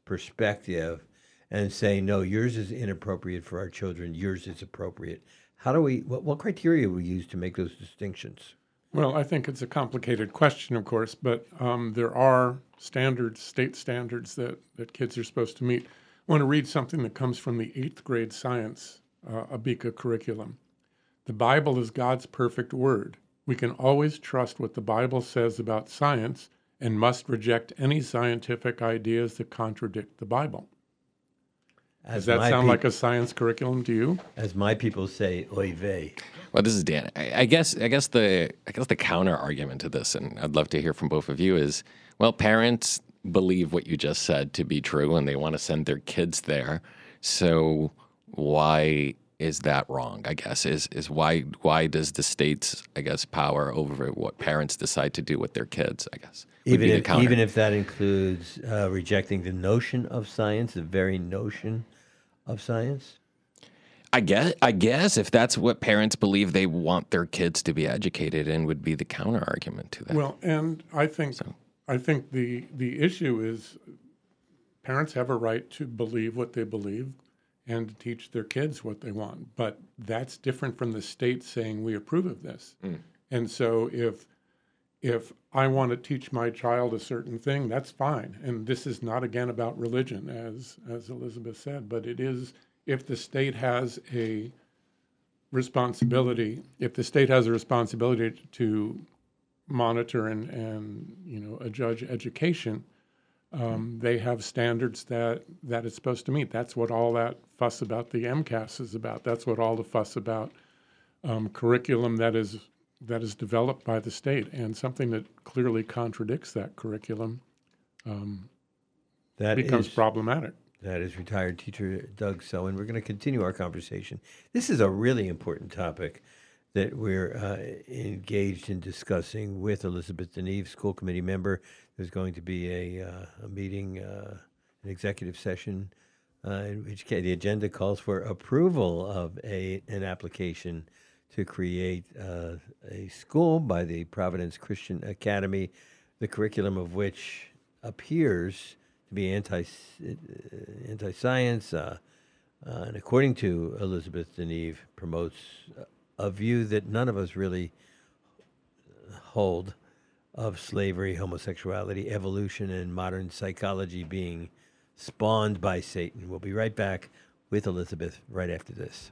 perspective and say no yours is inappropriate for our children yours is appropriate how do we what, what criteria we use to make those distinctions
Well, I think it's a complicated question, of course, but um, there are standards, state standards that, that kids are supposed to meet. I want to read something that comes from the eighth grade science uh, Abeka curriculum. The Bible is God's perfect word. We can always trust what the Bible says about science and must reject any scientific ideas that contradict the Bible. Does that sound
peop-
like a science curriculum to you?
as my people say oy vey
Well, this is Dan. I, I guess I guess the I guess the counter argument to this, and I'd love to hear from both of you, is well, parents believe what you just said to be true, and they want to send their kids there. So why is that wrong? I guess is is why why does the state's I guess power over what parents decide to do with their kids? I guess
even if even if that includes uh, rejecting the notion of science the very notion of science
I guess I guess if that's what parents believe they want their kids to be educated in would be the counter argument to that.
Well, and I think I think the the issue is parents have a right to believe what they believe and to teach their kids what they want. But that's different from the state saying we approve of this.
Mm.
And so if if I want to teach my child a certain thing, that's fine. And this is not again about religion, as as Elizabeth said, but it is if the state has a responsibility, if the state has a responsibility to monitor and, and you know adjudge education, um, they have standards that that it's supposed to meet. That's what all that fuss about the MCAS is about. That's what all the fuss about um, curriculum that is that is developed by the state and something that clearly contradicts that curriculum um,
That
becomes
is-
problematic.
That is retired teacher Doug Selwyn. We're going to continue our conversation. This is a really important topic that we're uh, engaged in discussing with Elizabeth Deneeve, school committee member. There's going to be a, uh, a meeting, uh, an executive session, uh, in which the agenda calls for approval of a an application to create uh, a school by the Providence Christian Academy, the curriculum of which appears to be anti anti science, uh, uh, and according to Elizabeth Deneeve, promotes a view that none of us really hold of slavery, homosexuality, evolution, and modern psychology being spawned by Satan. We'll be right back with Elizabeth right after this.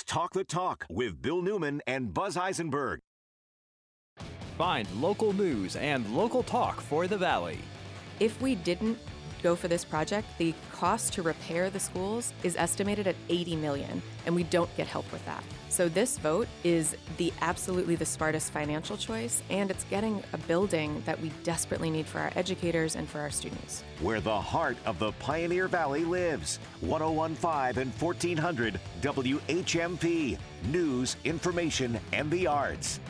Is Talk the Talk with Bill Newman and Buzz Eisenberg.
Find local news and local talk for the Valley.
If we didn't go for this project, the cost to repair the schools is estimated at 80 million, and we don't get help with that. So this vote is the absolutely the smartest financial choice, and it's getting a building that we desperately need for our educators and for our students.
Where the heart of the Pioneer Valley lives. 1015 and 1400 WHMP. News, information, and the arts.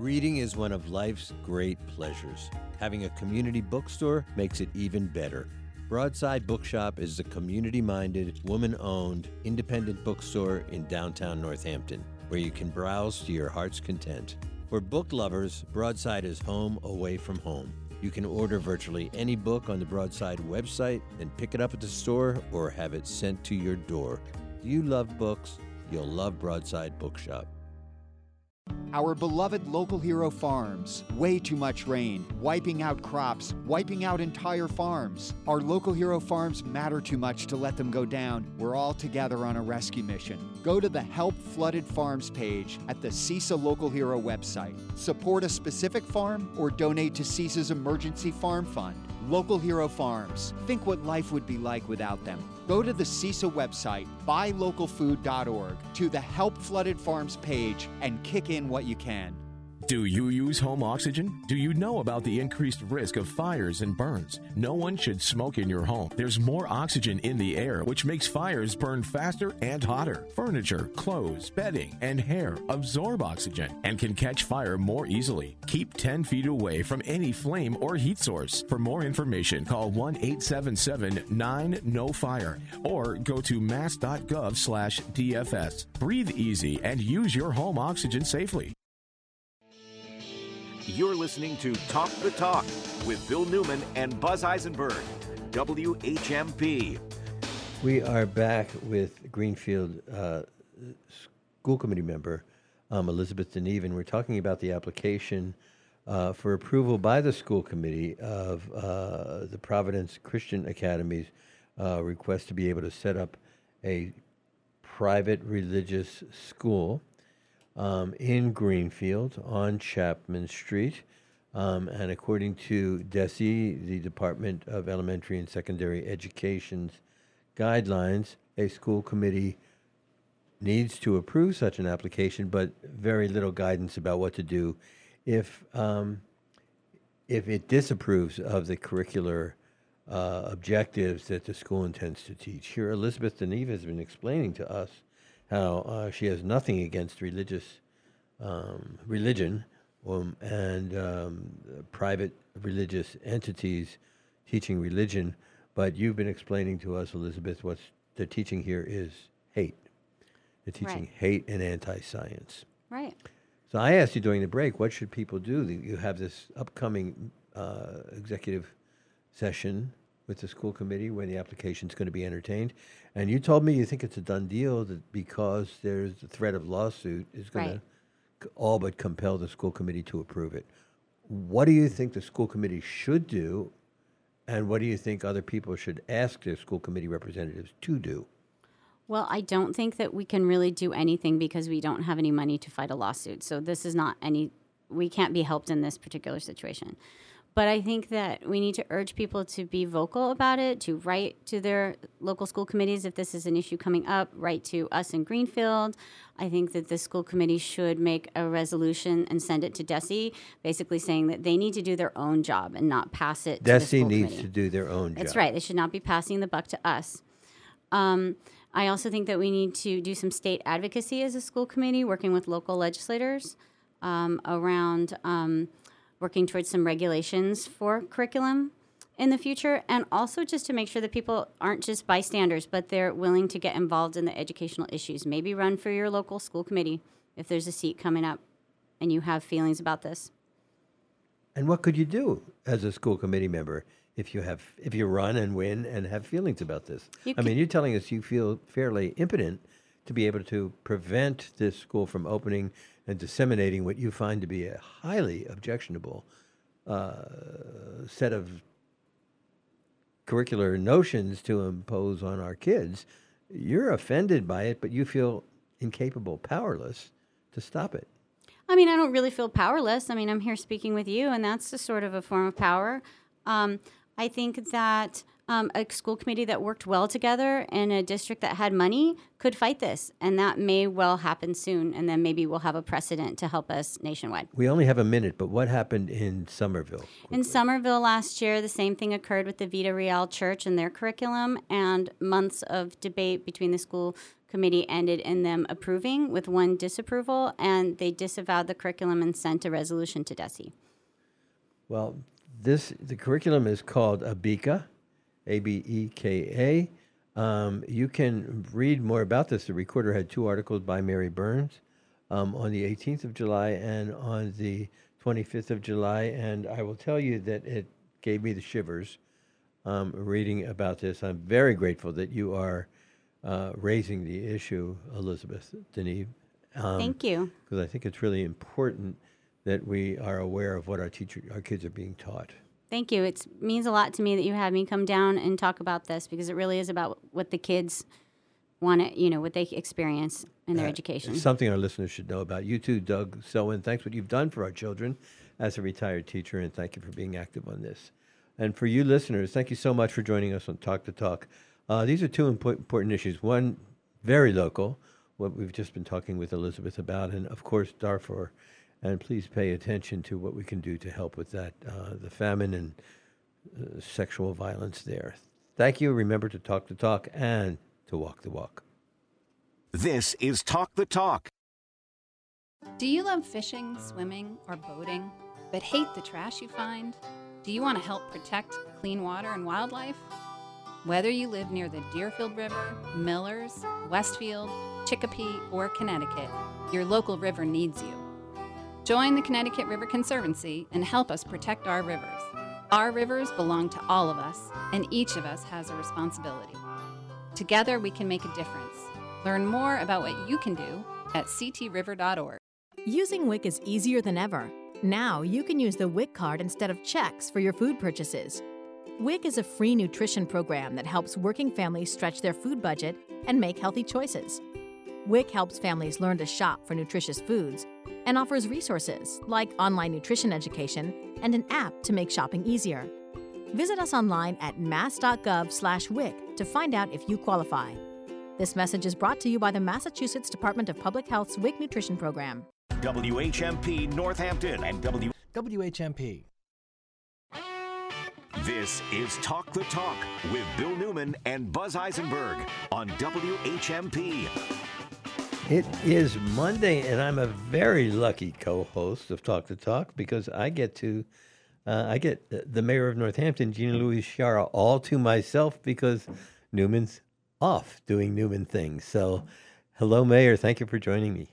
Reading is one of life's great pleasures. Having a community bookstore makes it even better. Broadside Bookshop is a community minded, woman owned, independent bookstore in downtown Northampton where you can browse to your heart's content. For book lovers, Broadside is home away from home. You can order virtually any book on the Broadside website and pick it up at the store or have it sent to your door. Do you love books? You'll love Broadside Bookshop.
Our beloved local hero farms. Way too much rain, wiping out crops, wiping out entire farms. Our local hero farms matter too much to let them go down. We're all together on a rescue mission. Go to the Help Flooded Farms page at the CISA Local Hero website. Support a specific farm or donate to CISA's Emergency Farm Fund. Local Hero Farms. Think what life would be like without them. Go to the CISA website, buylocalfood.org, to the Help Flooded Farms page, and kick in what you can.
Do you use home oxygen? Do you know about the increased risk of fires and burns? No one should smoke in your home. There's more oxygen in the air, which makes fires burn faster and hotter. Furniture, clothes, bedding, and hair absorb oxygen and can catch fire more easily. Keep 10 feet away from any flame or heat source. For more information, call 1 877 9 No Fire or go to mass.gov slash DFS. Breathe easy and use your home oxygen safely.
You're listening to Talk the Talk with Bill Newman and Buzz Eisenberg. WHMP.
We are back with Greenfield uh, School Committee member um, Elizabeth Deneeve, and we're talking about the application uh, for approval by the school committee of uh, the Providence Christian Academy's uh, request to be able to set up a private religious school um, in Greenfield on Chapman Street. Um, and according to DESE, the Department of Elementary and Secondary Education's guidelines, a school committee needs to approve such an application, but very little guidance about what to do if um, if it disapproves of the curricular uh, objectives that the school intends to teach. Here, Elizabeth Deneeve has been explaining to us how uh, she has nothing against religious um, religion um, and um, private religious entities teaching religion, but you've been explaining to us, Elizabeth, what the teaching here is hate. They're teaching
Right.
hate and anti-science.
Right.
So I asked you during the break, what should people do? You have this upcoming uh, executive session with the school committee when the application's going to be entertained. And you told me you think it's a done deal that because there's the threat of lawsuit is going
Right.
to all but compel the school committee to approve it. What do you think the school committee should do? And what do you think other people should ask their school committee representatives to do?
Well, I don't think that we can really do anything because we don't have any money to fight a lawsuit. So this is not any, we can't be helped in this particular situation. But I think that we need to urge people to be vocal about it, to write to their local school committees if this is an issue coming up, write to us in Greenfield. I think that the school committee should make a resolution and send it to DESE, basically saying that they need to do their own job and not pass it to the
DESE
school
needs
committee.
to do their own job.
That's right. They should not be passing the buck to us. Um, I also think that we need to do some state advocacy as a school committee, working with local legislators um, around um, working towards some regulations for curriculum in the future, and also just to make sure that people aren't just bystanders, but they're willing to get involved in the educational issues. Maybe run for your local school committee if there's a seat coming up and you have feelings about this.
And what could you do as a school committee member if you have if you run and win and have feelings about this?
You
I mean, you're telling us you feel fairly impotent to be able to prevent this school from opening and disseminating what you find to be a highly objectionable uh, set of curricular notions to impose on our kids. You're offended by it, but you feel incapable, powerless to stop it.
I mean, I don't really feel powerless. I mean, I'm here speaking with you, and that's a sort of a form of power. Um, I think that um, a school committee that worked well together in a district that had money could fight this, and that may well happen soon. And then maybe we'll have a precedent to help us nationwide.
We only have a minute, but what happened in Somerville?
In Somerville last year, the same thing occurred with the Vida Real Church and their curriculum, and months of debate between the school committee ended in them approving with one disapproval, and they disavowed the curriculum and sent a resolution to DESE.
Well, this the curriculum is called Abeka, A B E K A. Um, you can read more about this. The Recorder had two articles by Mary Burns um, on the 18th of July and on the 25th of July, and I will tell you that it gave me the shivers um, reading about this. I'm very grateful that you are uh, raising the issue, Elizabeth Denis. Um,
Thank you.
Because I think it's really important that we are aware of what our teacher, our kids are being taught.
Thank you. It means a lot to me that you had me come down and talk about this because it really is about what the kids want to, you know, what they experience in their
Uh,
education.
Something our listeners should know about. You too, Doug Selwyn. Thanks what you've done for our children as a retired teacher, and thank you for being active on this. And for you listeners, thank you so much for joining us on Talk to Talk. Uh, these are two impo- important issues. One, very local, what we've just been talking with Elizabeth about, and of course, Darfur. And please pay attention to what we can do to help with that, uh, the famine and uh, sexual violence there. Thank you. Remember to talk the talk and to walk the walk.
This is Talk the Talk.
Do you love fishing, swimming, or boating, but hate the trash you find? Do you want to help protect clean water and wildlife? Whether you live near the Deerfield River, Millers, Westfield, Chicopee, or Connecticut, your local river needs you. Join the Connecticut River Conservancy and help us protect our rivers. Our rivers belong to all of us, and each of us has a responsibility. Together, we can make a difference. Learn more about what you can do at ctriver.org.
Using WIC is easier than ever. Now you can use the WIC card instead of checks for your food purchases. WIC is a free nutrition program that helps working families stretch their food budget and make healthy choices. WIC helps families learn to shop for nutritious foods and offers resources like online nutrition education and an app to make shopping easier. Visit us online at mass.gov/wic to find out if you qualify. This message is brought to you by the Massachusetts Department of Public Health's WIC Nutrition Program.
WHMP Northampton and W.
WHMP.
This is Talk the Talk with Bill Newman and Buzz Eisenberg on WHMP.
It is Monday, and I'm a very lucky co-host of Talk to Talk because I get to, uh, I get the- mayor of Northampton, Gina Louise Sciarra, all to myself because Newman's off doing Newman things. So, hello, Mayor. Thank you for joining me.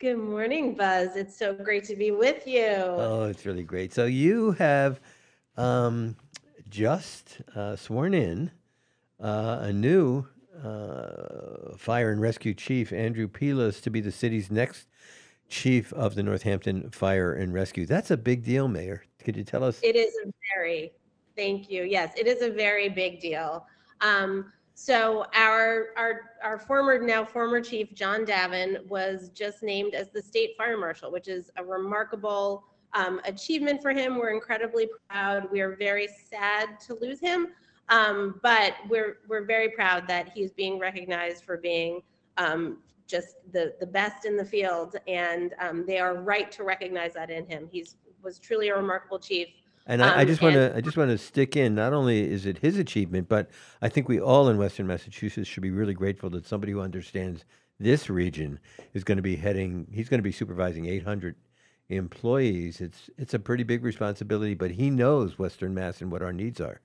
Good morning, Buzz. It's so great to be with you.
Oh, it's really great. So you have um, just uh, sworn in uh, a new uh, fire and rescue chief, Andrew Pelis, to be the city's next chief of the Northampton Fire and Rescue. That's a big deal, Mayor. Could you tell us?
It is a very, thank you. Yes, it is a very big deal. Um, so our our our former now former chief John Davine was just named as the state fire marshal, which is a remarkable um, achievement for him. We're incredibly proud. We are very sad to lose him, um, but we're we're very proud that he's being recognized for being um, just the the best in the field, and um, they are right to recognize that in him. He's was truly a remarkable chief.
And I, I
Um,
just want to I just want to stick in. Not only is it his achievement, but I think we all in Western Massachusetts should be really grateful that somebody who understands this region is going to be heading. He's going to be supervising 800 employees. It's it's a pretty big responsibility, but he knows Western Mass and what our needs are.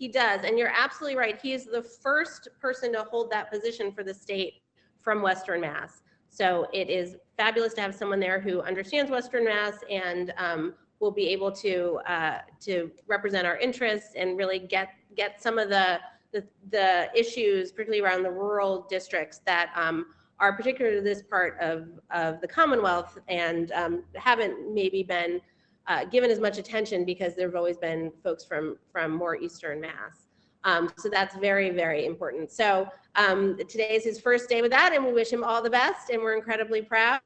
He does, and you're absolutely right. He is the first person to hold that position for the state from Western Mass. So it is fabulous to have someone there who understands Western Mass and um, will be able to uh, to represent our interests and really get get some of the the, the issues, particularly around the rural districts that um, are particular to this part of of the Commonwealth and um, haven't maybe been uh, given as much attention because there have always been folks from from more Eastern Mass. Um, so that's very very important. So um, today is his first day with that, and we wish him all the best, and we're incredibly proud.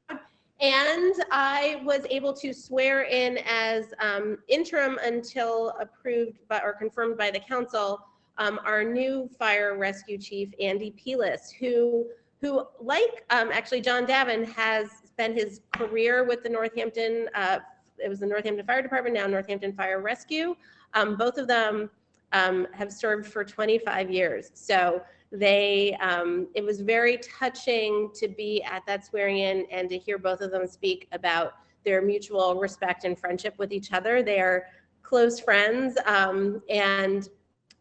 And I was able to swear in as um, interim until approved by, or confirmed by the council um, our new fire rescue chief Andy Pelis, who who like um, actually John Davine has spent his career with the Northampton. Uh, it was the Northampton Fire Department, now Northampton Fire Rescue. Um, both of them um, have served for 25 years. So they, um, it was very touching to be at that swearing in and to hear both of them speak about their mutual respect and friendship with each other. They are close friends. Um, and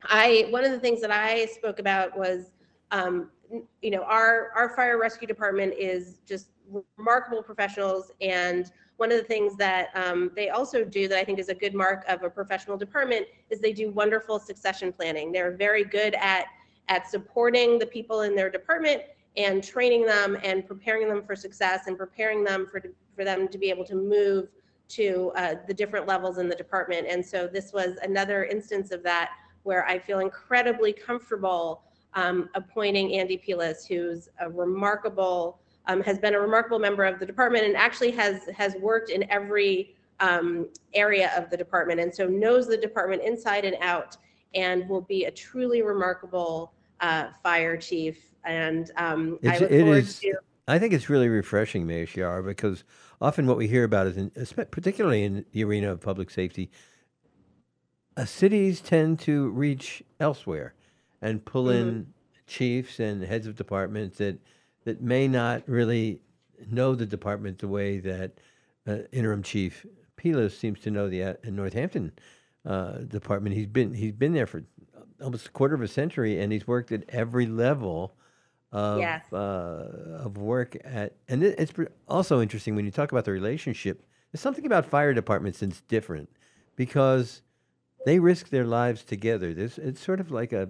I, one of the things that I spoke about was, um, you know, our, our fire rescue department is just remarkable professionals. And one of the things that um, they also do that I think is a good mark of a professional department is they do wonderful succession planning. They're very good at, at supporting the people in their department and training them and preparing them for success and preparing them for, for them to be able to move to uh, the different levels in the department. And so this was another instance of that where I feel incredibly comfortable um, appointing Andy Pelis, who's a remarkable, um, has been a remarkable member of the department and actually has has worked in every um, area of the department, and so knows the department inside and out, and will be a truly remarkable uh, fire chief. And um, I look forward
is.
to.
I think it's really refreshing, Mayor Sciarra, because often what we hear about is, in, particularly in the arena of public safety, uh, cities tend to reach elsewhere and pull in chiefs and heads of departments that that may not really know the department the way that uh, interim chief Pelis seems to know the uh, Northampton uh, department. He's been he's been there for almost a quarter of a century, and he's worked at every level of
Yes.
uh, of work at. And it, it's also interesting when you talk about the relationship. There's something about fire departments that's different because they risk their lives together. There's, it's sort of like a,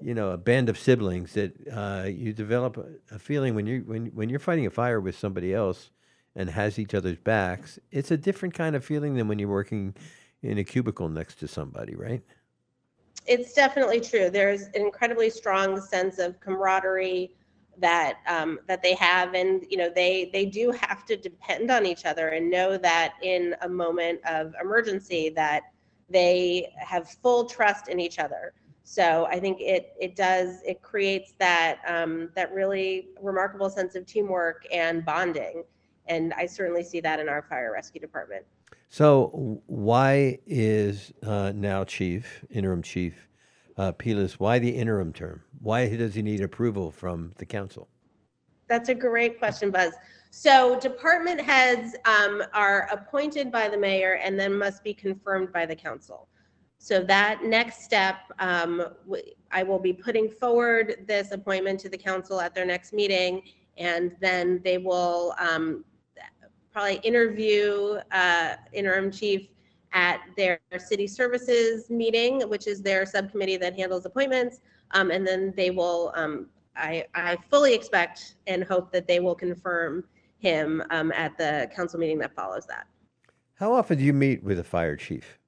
you know, a band of siblings that uh, you develop a, feeling when you when when you're fighting a fire with somebody else and has each other's backs. It's a different kind of feeling than when you're working in a cubicle next to somebody, right?
it's definitely true. There's an incredibly strong sense of camaraderie that um, that they have, and you know they they do have to depend on each other and know that in a moment of emergency that they have full trust in each other. So I think it it does it creates that um, that really remarkable sense of teamwork and bonding, and I certainly see that in our fire rescue department.
So why is uh, now chief, interim chief, uh, Pelis, why the interim term? Why does he need approval from the council?
That's a great question, Buzz. So department heads um, are appointed by the mayor and then must be confirmed by the council. So that next step, um, I will be putting forward this appointment to the council at their next meeting, and then they will um, probably interview uh, interim chief at their city services meeting, which is their subcommittee that handles appointments. Um, and then they will, um, I, I fully expect and hope that they will confirm him um, at the council meeting that follows that.
How often do you meet with a fire chief?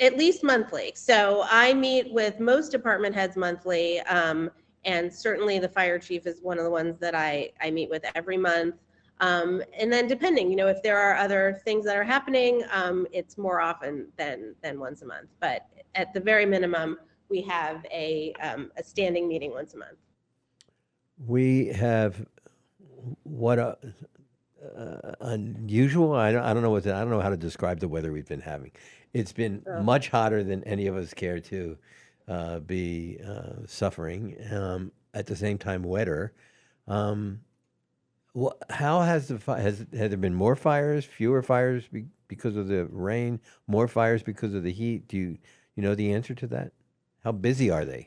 At least monthly. So I meet with most department heads monthly. Um, and certainly the fire chief is one of the ones that I, I meet with every month. Um, and then depending, you know, if there are other things that are happening, um, it's more often than, than once a month. But at the very minimum, we have a, um, a standing meeting once a month.
We have what a, uh, unusual. I don't, I don't know what to, I don't know how to describe the weather we've been having. It's been much hotter than any of us care to uh, be uh, suffering. Um, at the same time, wetter. Um, wha how has the fi- has has there been more fires, fewer fires be, because of the rain, more fires because of the heat? Do you you know the answer to that? How busy are they?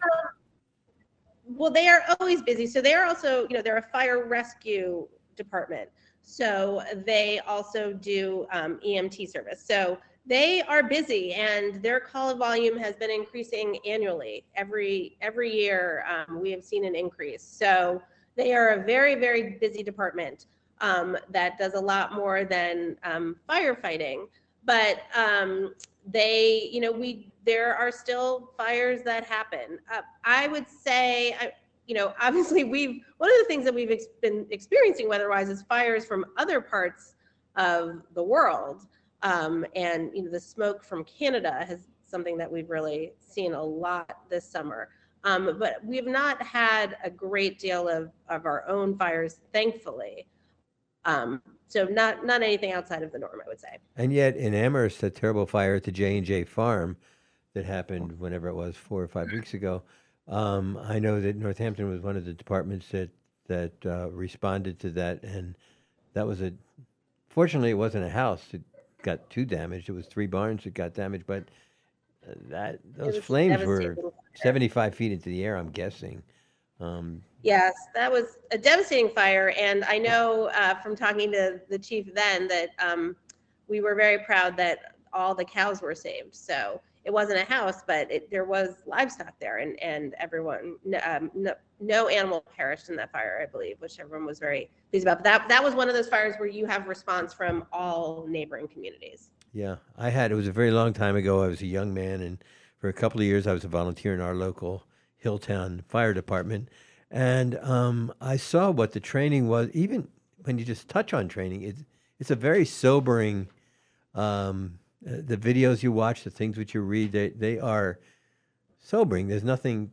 Well, they are always busy. So they are also, you know, they're a fire rescue department. So they also do um, EMT service. So they are busy, and their call volume has been increasing annually. Every every year, um, we have seen an increase. So they are a very very busy department um, that does a lot more than um, firefighting. But um, they, you know, we there are still fires that happen. Uh, I would say, I, you know, obviously we've one of the things that we've ex- been experiencing weather-wise is fires from other parts of the world, um, and you know, the smoke from Canada has something that we've really seen a lot this summer. Um, but we've not had a great deal of, of our own fires, thankfully. Um, so not not anything outside of the norm, I would say.
And yet, in Amherst, that terrible fire at the J and J farm that happened whenever it was four or five weeks ago. Um, I know that Northampton was one of the departments that that uh, responded to that, and that was a. Fortunately, it wasn't a house that got too damaged. It was three barns that got damaged, but uh, that those flames were seventy-five feet into the air. I'm guessing. Um,
Yes, that was a devastating fire, and I know uh, from talking to the chief then that um, we were very proud that all the cows were saved. So it wasn't a house, but it, there was livestock there, and and everyone, um, no, no animal perished in that fire, I believe, which everyone was very pleased about. But that that was one of those fires where you have response from all neighboring communities.
Yeah, I had. It was a very long time ago. I was a young man, and for a couple of years, I was a volunteer in our local Hilltown Fire Department. And um, I saw what the training was. Even when you just touch on training, it's it's a very sobering. Um, uh, the videos you watch, the things which you read, they they are sobering. There's nothing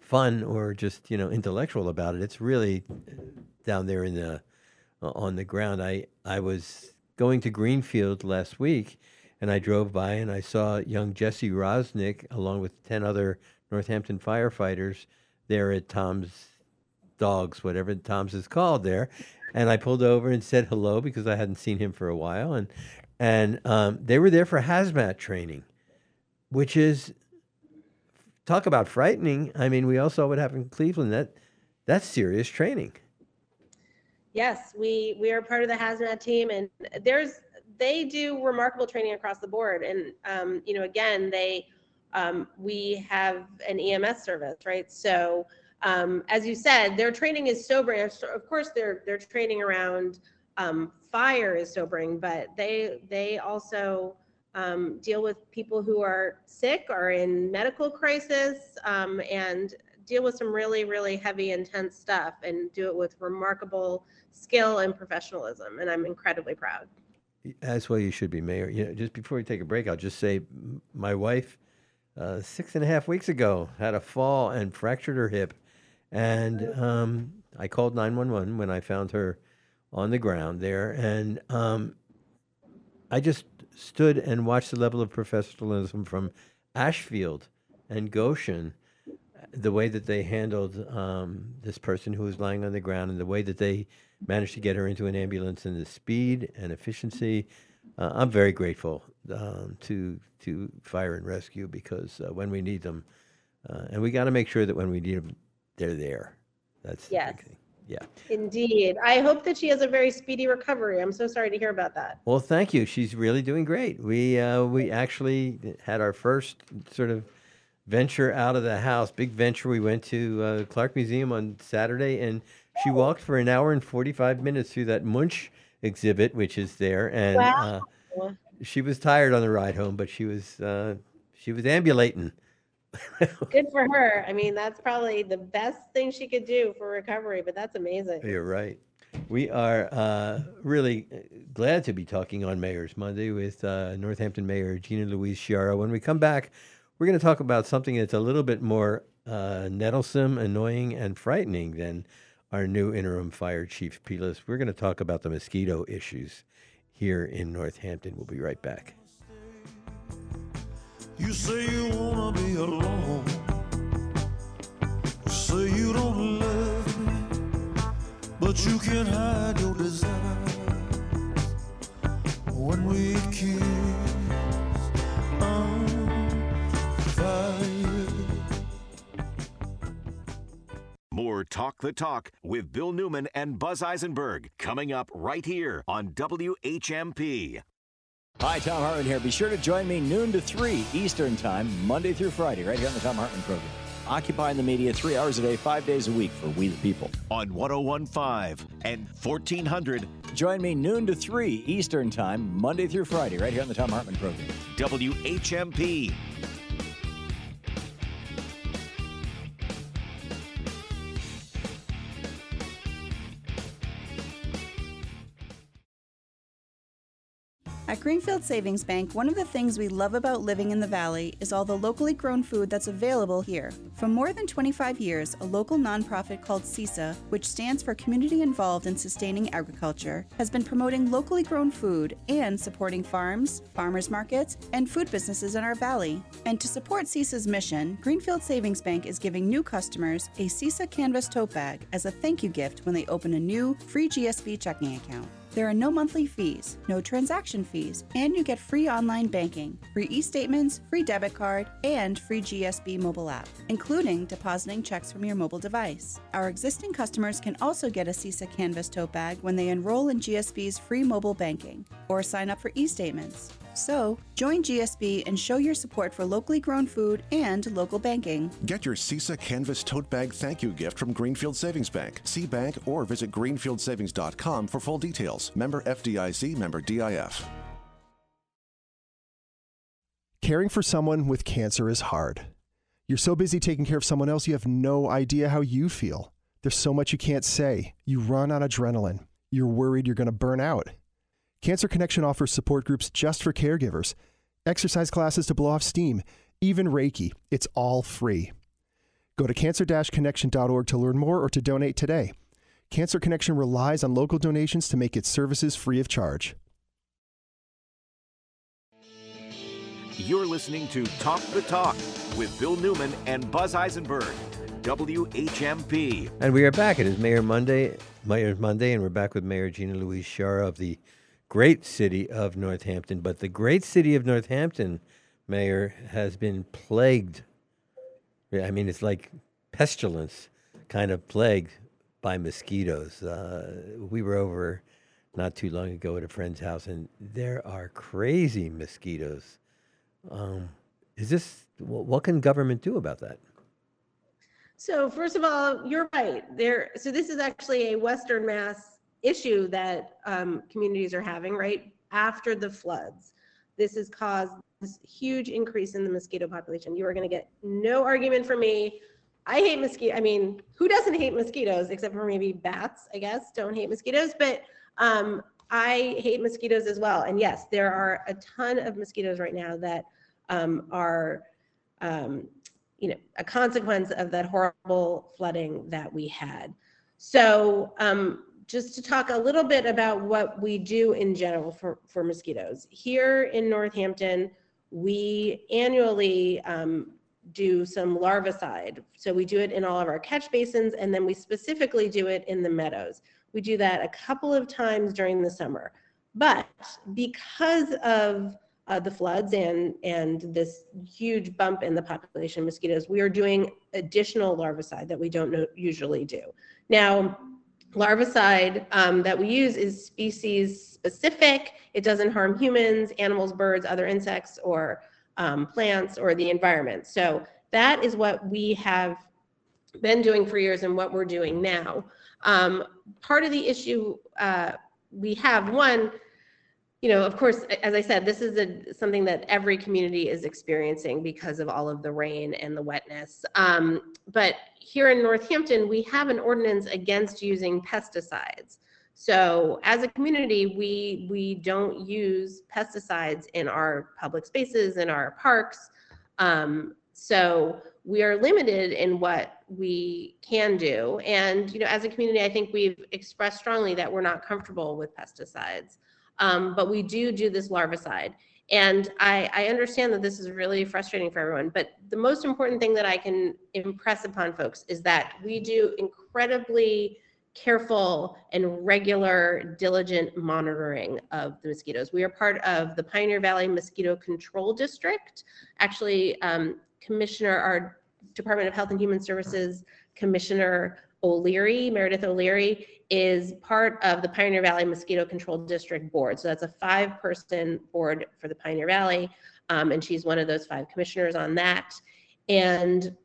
fun or just you know intellectual about it. It's really uh, down there in the uh, on the ground. I I was going to Greenfield last week, and I drove by and I saw young Jesse Rosnick along with ten other Northampton firefighters there at Tom's Dogs, whatever Tom's is called there, and I pulled over and said hello because I hadn't seen him for a while, and and um, they were there for hazmat training, which is talk about frightening. I mean, we all saw what happened in Cleveland. That that's serious training.
Yes, we we are part of the hazmat team, and there's they do remarkable training across the board. And um, you know, again, they um, we have an EMS service, right? So um, as you said, their training is sobering. Of course, their their training around um, fire is sobering, but they they also um, deal with people who are sick or in medical crisis um, and deal with some really really heavy intense stuff and do it with remarkable skill and professionalism and i'm incredibly proud
That's why you should be mayor. You know, just before we take a break, I'll just say my wife, uh, six and a half weeks ago, had a fall and fractured her hip, and um, I called nine one one when I found her on the ground there, and um, I just stood and watched the level of professionalism from Ashfield and Goshen, the way that they handled um, this person who was lying on the ground, and the way that they managed to get her into an ambulance, and the speed and efficiency. Uh, I'm very grateful um, to to fire and rescue because uh, when we need them, uh, and we got to make sure that when we need them, they're there. That's the
yes
big thing. Yeah.
Indeed. I hope that she has a very speedy recovery. I'm so sorry to hear about that.
Well, thank you. She's really doing great. We uh, we actually had our first sort of venture out of the house, big venture. We went to uh, Clark Museum on Saturday, and she walked for an hour and 45 minutes through that Munch exhibit, which is there. And uh, she was tired on the ride home, but she was uh, she was ambulating.
Good for her. I mean, that's probably the best thing she could do for recovery, but that's amazing.
You're right. We are uh, really uh, glad to be talking on Mayor's Monday with uh, Northampton Mayor Gina Louise Sciarra. When we come back, we're going to talk about something that's a little bit more uh, nettlesome, annoying, and frightening than our new interim fire chief, Pelis. We're going to talk about the mosquito issues here in Northampton. We'll be right back.
You say you wanna be alone. You say you don't love me, but you can't hide your desires. When we kiss on fire.
More Talk the Talk with Bill Newman and Buzz Eisenberg coming up right here on WHMP.
Hi, Thom Hartmann here. Be sure to join me noon to 3 Eastern Time, Monday through Friday, right here on the Thom Hartmann program. Occupying the media three hours a day, five days a week for We the People.
On 1015 and 1400
Join me noon to 3 Eastern Time, Monday through Friday, right here on the Thom Hartmann program.
WHMP.
At Greenfield Savings Bank, one of the things we love about living in the Valley is all the locally grown food that's available here. For more than 25 years, a local nonprofit called CISA, which stands for Community Involved in Sustaining Agriculture, has been promoting locally grown food and supporting farms, farmers markets, and food businesses in our valley. And to support CISA's mission, Greenfield Savings Bank is giving new customers a CISA Canvas tote bag as a thank you gift when they open a new free GSB checking account. There are no monthly fees, no transaction fees, and you get free online banking, free e statements, free debit card, and free GSB mobile app, including depositing checks from your mobile device. Our existing customers can also get a CISA Canvas tote bag when they enroll in GSB's free mobile banking or sign up for e statements. So, join GSB and show your support for locally grown food and local banking.
Get your CISA Canvas Tote Bag thank you gift from Greenfield Savings Bank. See bank or visit greenfieldsavings.com for full details. Member FDIC, member DIF.
Caring for someone with cancer is hard. You're so busy taking care of someone else, you have no idea how you feel. There's so much you can't say. You run on adrenaline. You're worried you're going to burn out. Cancer Connection offers support groups just for caregivers, exercise classes to blow off steam, even Reiki. It's all free. Go to cancer connection.org to learn more or to donate today. Cancer Connection relies on local donations to make its services free of charge.
You're listening to Talk the Talk with Bill Newman and Buzz Eisenberg. WHMP.
And we are back. It is Mayor Monday, Mayor's Monday, and we're back with Mayor Gina Louise Sciarra of the great city of Northampton. But the great city of Northampton, Mayor, has been plagued. I mean, it's like pestilence kind of plagued by mosquitoes. Uh, we were over not too long ago at a friend's house, and there are crazy mosquitoes. Um, is this wh- what can government do about that?
So first of all, you're right. There. So this is actually a Western Mass issue that um, communities are having right after the floods. This has caused this huge increase in the mosquito population. You are going to get no argument from me. I hate mosquito. I mean, who doesn't hate mosquitoes except for maybe bats? I guess don't hate mosquitoes, but um, I hate mosquitoes as well. And yes, there are a ton of mosquitoes right now that um, are um, you know, a consequence of that horrible flooding that we had. So um, just to talk a little bit about what we do in general for, for mosquitoes. Here in Northampton, we annually um, do some larvicide. So we do it in all of our catch basins, and then we specifically do it in the meadows. We do that a couple of times during the summer. But because of uh, the floods and and this huge bump in the population of mosquitoes, we are doing additional larvicide that we don't usually do. Now, larvicide um, that we use is species specific. It doesn't harm humans, animals, birds, other insects, or um, plants, or the environment. So that is what we have been doing for years and what we're doing now. Um, part of the issue uh, we have, one, you know, of course, as I said, this is a, something that every community is experiencing because of all of the rain and the wetness. Um, but here in Northampton, we have an ordinance against using pesticides. So as a community, we we don't use pesticides in our public spaces, in our parks. Um, so we are limited in what we can do. And you know, as a community, I think we've expressed strongly that we're not comfortable with pesticides. Um, but we do do this larvicide. And I, I understand that this is really frustrating for everyone, but the most important thing that I can impress upon folks is that we do incredibly careful and regular, diligent monitoring of the mosquitoes. We are part of the Pioneer Valley Mosquito Control District. Actually, um, Commissioner, our Department of Health and Human Services Commissioner O'Leary, Meredith O'Leary, is part of the Pioneer Valley Mosquito Control District Board. So that's a five person board for the Pioneer Valley. Um, and she's one of those five commissioners on that. And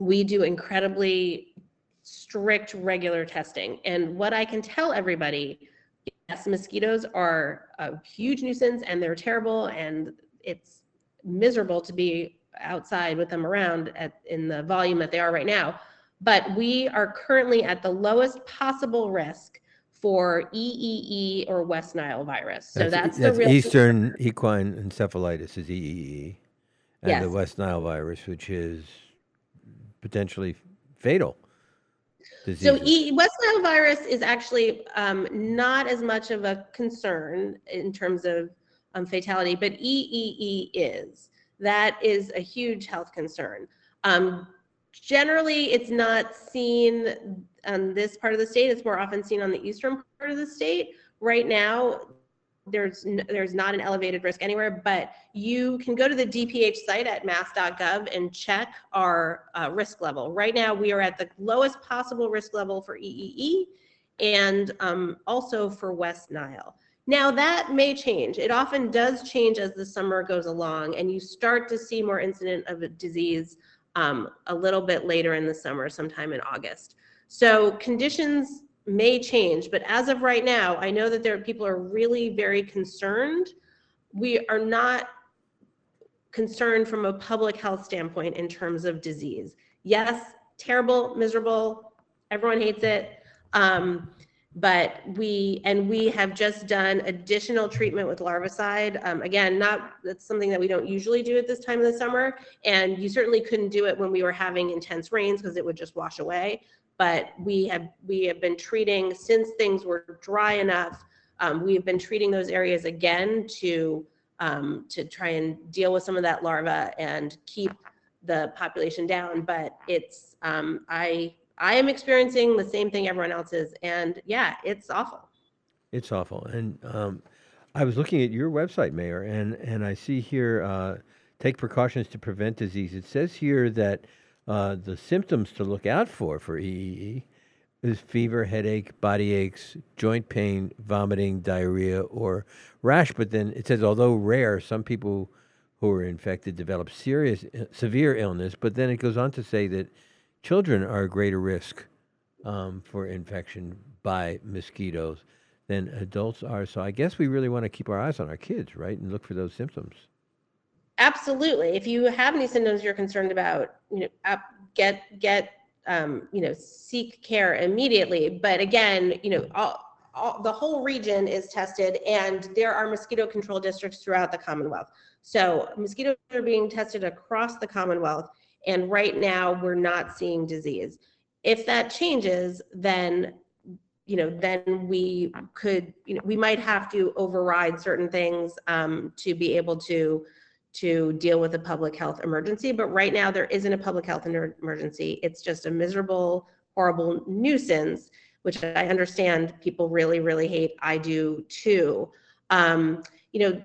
we do incredibly strict regular testing. And what I can tell everybody, yes, mosquitoes are a huge nuisance and they're terrible and it's miserable to be outside with them around at, in the volume that they are right now but we are currently at the lowest possible risk for EEE or West Nile virus. So that's,
that's
the real
Eastern equine encephalitis is EEE, and
Yes.
the West Nile virus, which is potentially fatal. Disease.
So e- West Nile virus is actually um, not as much of a concern in terms of um, fatality, but EEE is. That is a huge health concern. Um, generally, it's not seen on this part of the state. It's more often seen on the eastern part of the state. Right now, there's there's not an elevated risk anywhere, but you can go to the DPH site at mass.gov and check our uh, risk level. Right now, we are at the lowest possible risk level for EEE and um, also for West Nile. Now that may change. It often does change as the summer goes along, and you start to see more incident of a disease um, a little bit later in the summer, sometime in August. So conditions may change, but as of right now, I know that there are people are really very concerned. We are not concerned from a public health standpoint in terms of disease. Yes, terrible, miserable, everyone hates it. Um, but we, and we have just done additional treatment with larvicide. Um, again, not, that's something that we don't usually do at this time of the summer. And you certainly couldn't do it when we were having intense rains because it would just wash away. But we have, we have been treating, since things were dry enough, um, we have been treating those areas again to, um, to try and deal with some of that larva and keep the population down. But it's, um, I, I am experiencing the same thing everyone else is. And yeah, it's awful.
It's awful. And um, I was looking at your website, Mayor, and, and I see here uh, take precautions to prevent disease. It says here that uh, the symptoms to look out for for EEE is fever, headache, body aches, joint pain, vomiting, diarrhea, or rash. But then it says, although rare, some people who are infected develop serious, severe illness. But then it goes on to say that children are a greater risk um, for infection by mosquitoes than adults are. So I guess we really want to keep our eyes on our kids, right, and look for those symptoms.
Absolutely. If you have any symptoms you're concerned about, you know, get get um, you know seek care immediately. But again, you know, all, all, the whole region is tested, and there are mosquito control districts throughout the Commonwealth. So mosquitoes are being tested across the Commonwealth, and right now we're not seeing disease. If that changes, then you know, then we could, you know, we might have to override certain things um, to be able to to deal with a public health emergency. But right now, there isn't a public health emergency. It's just a miserable, horrible nuisance, which I understand people really, really hate. I do too. Um, you know,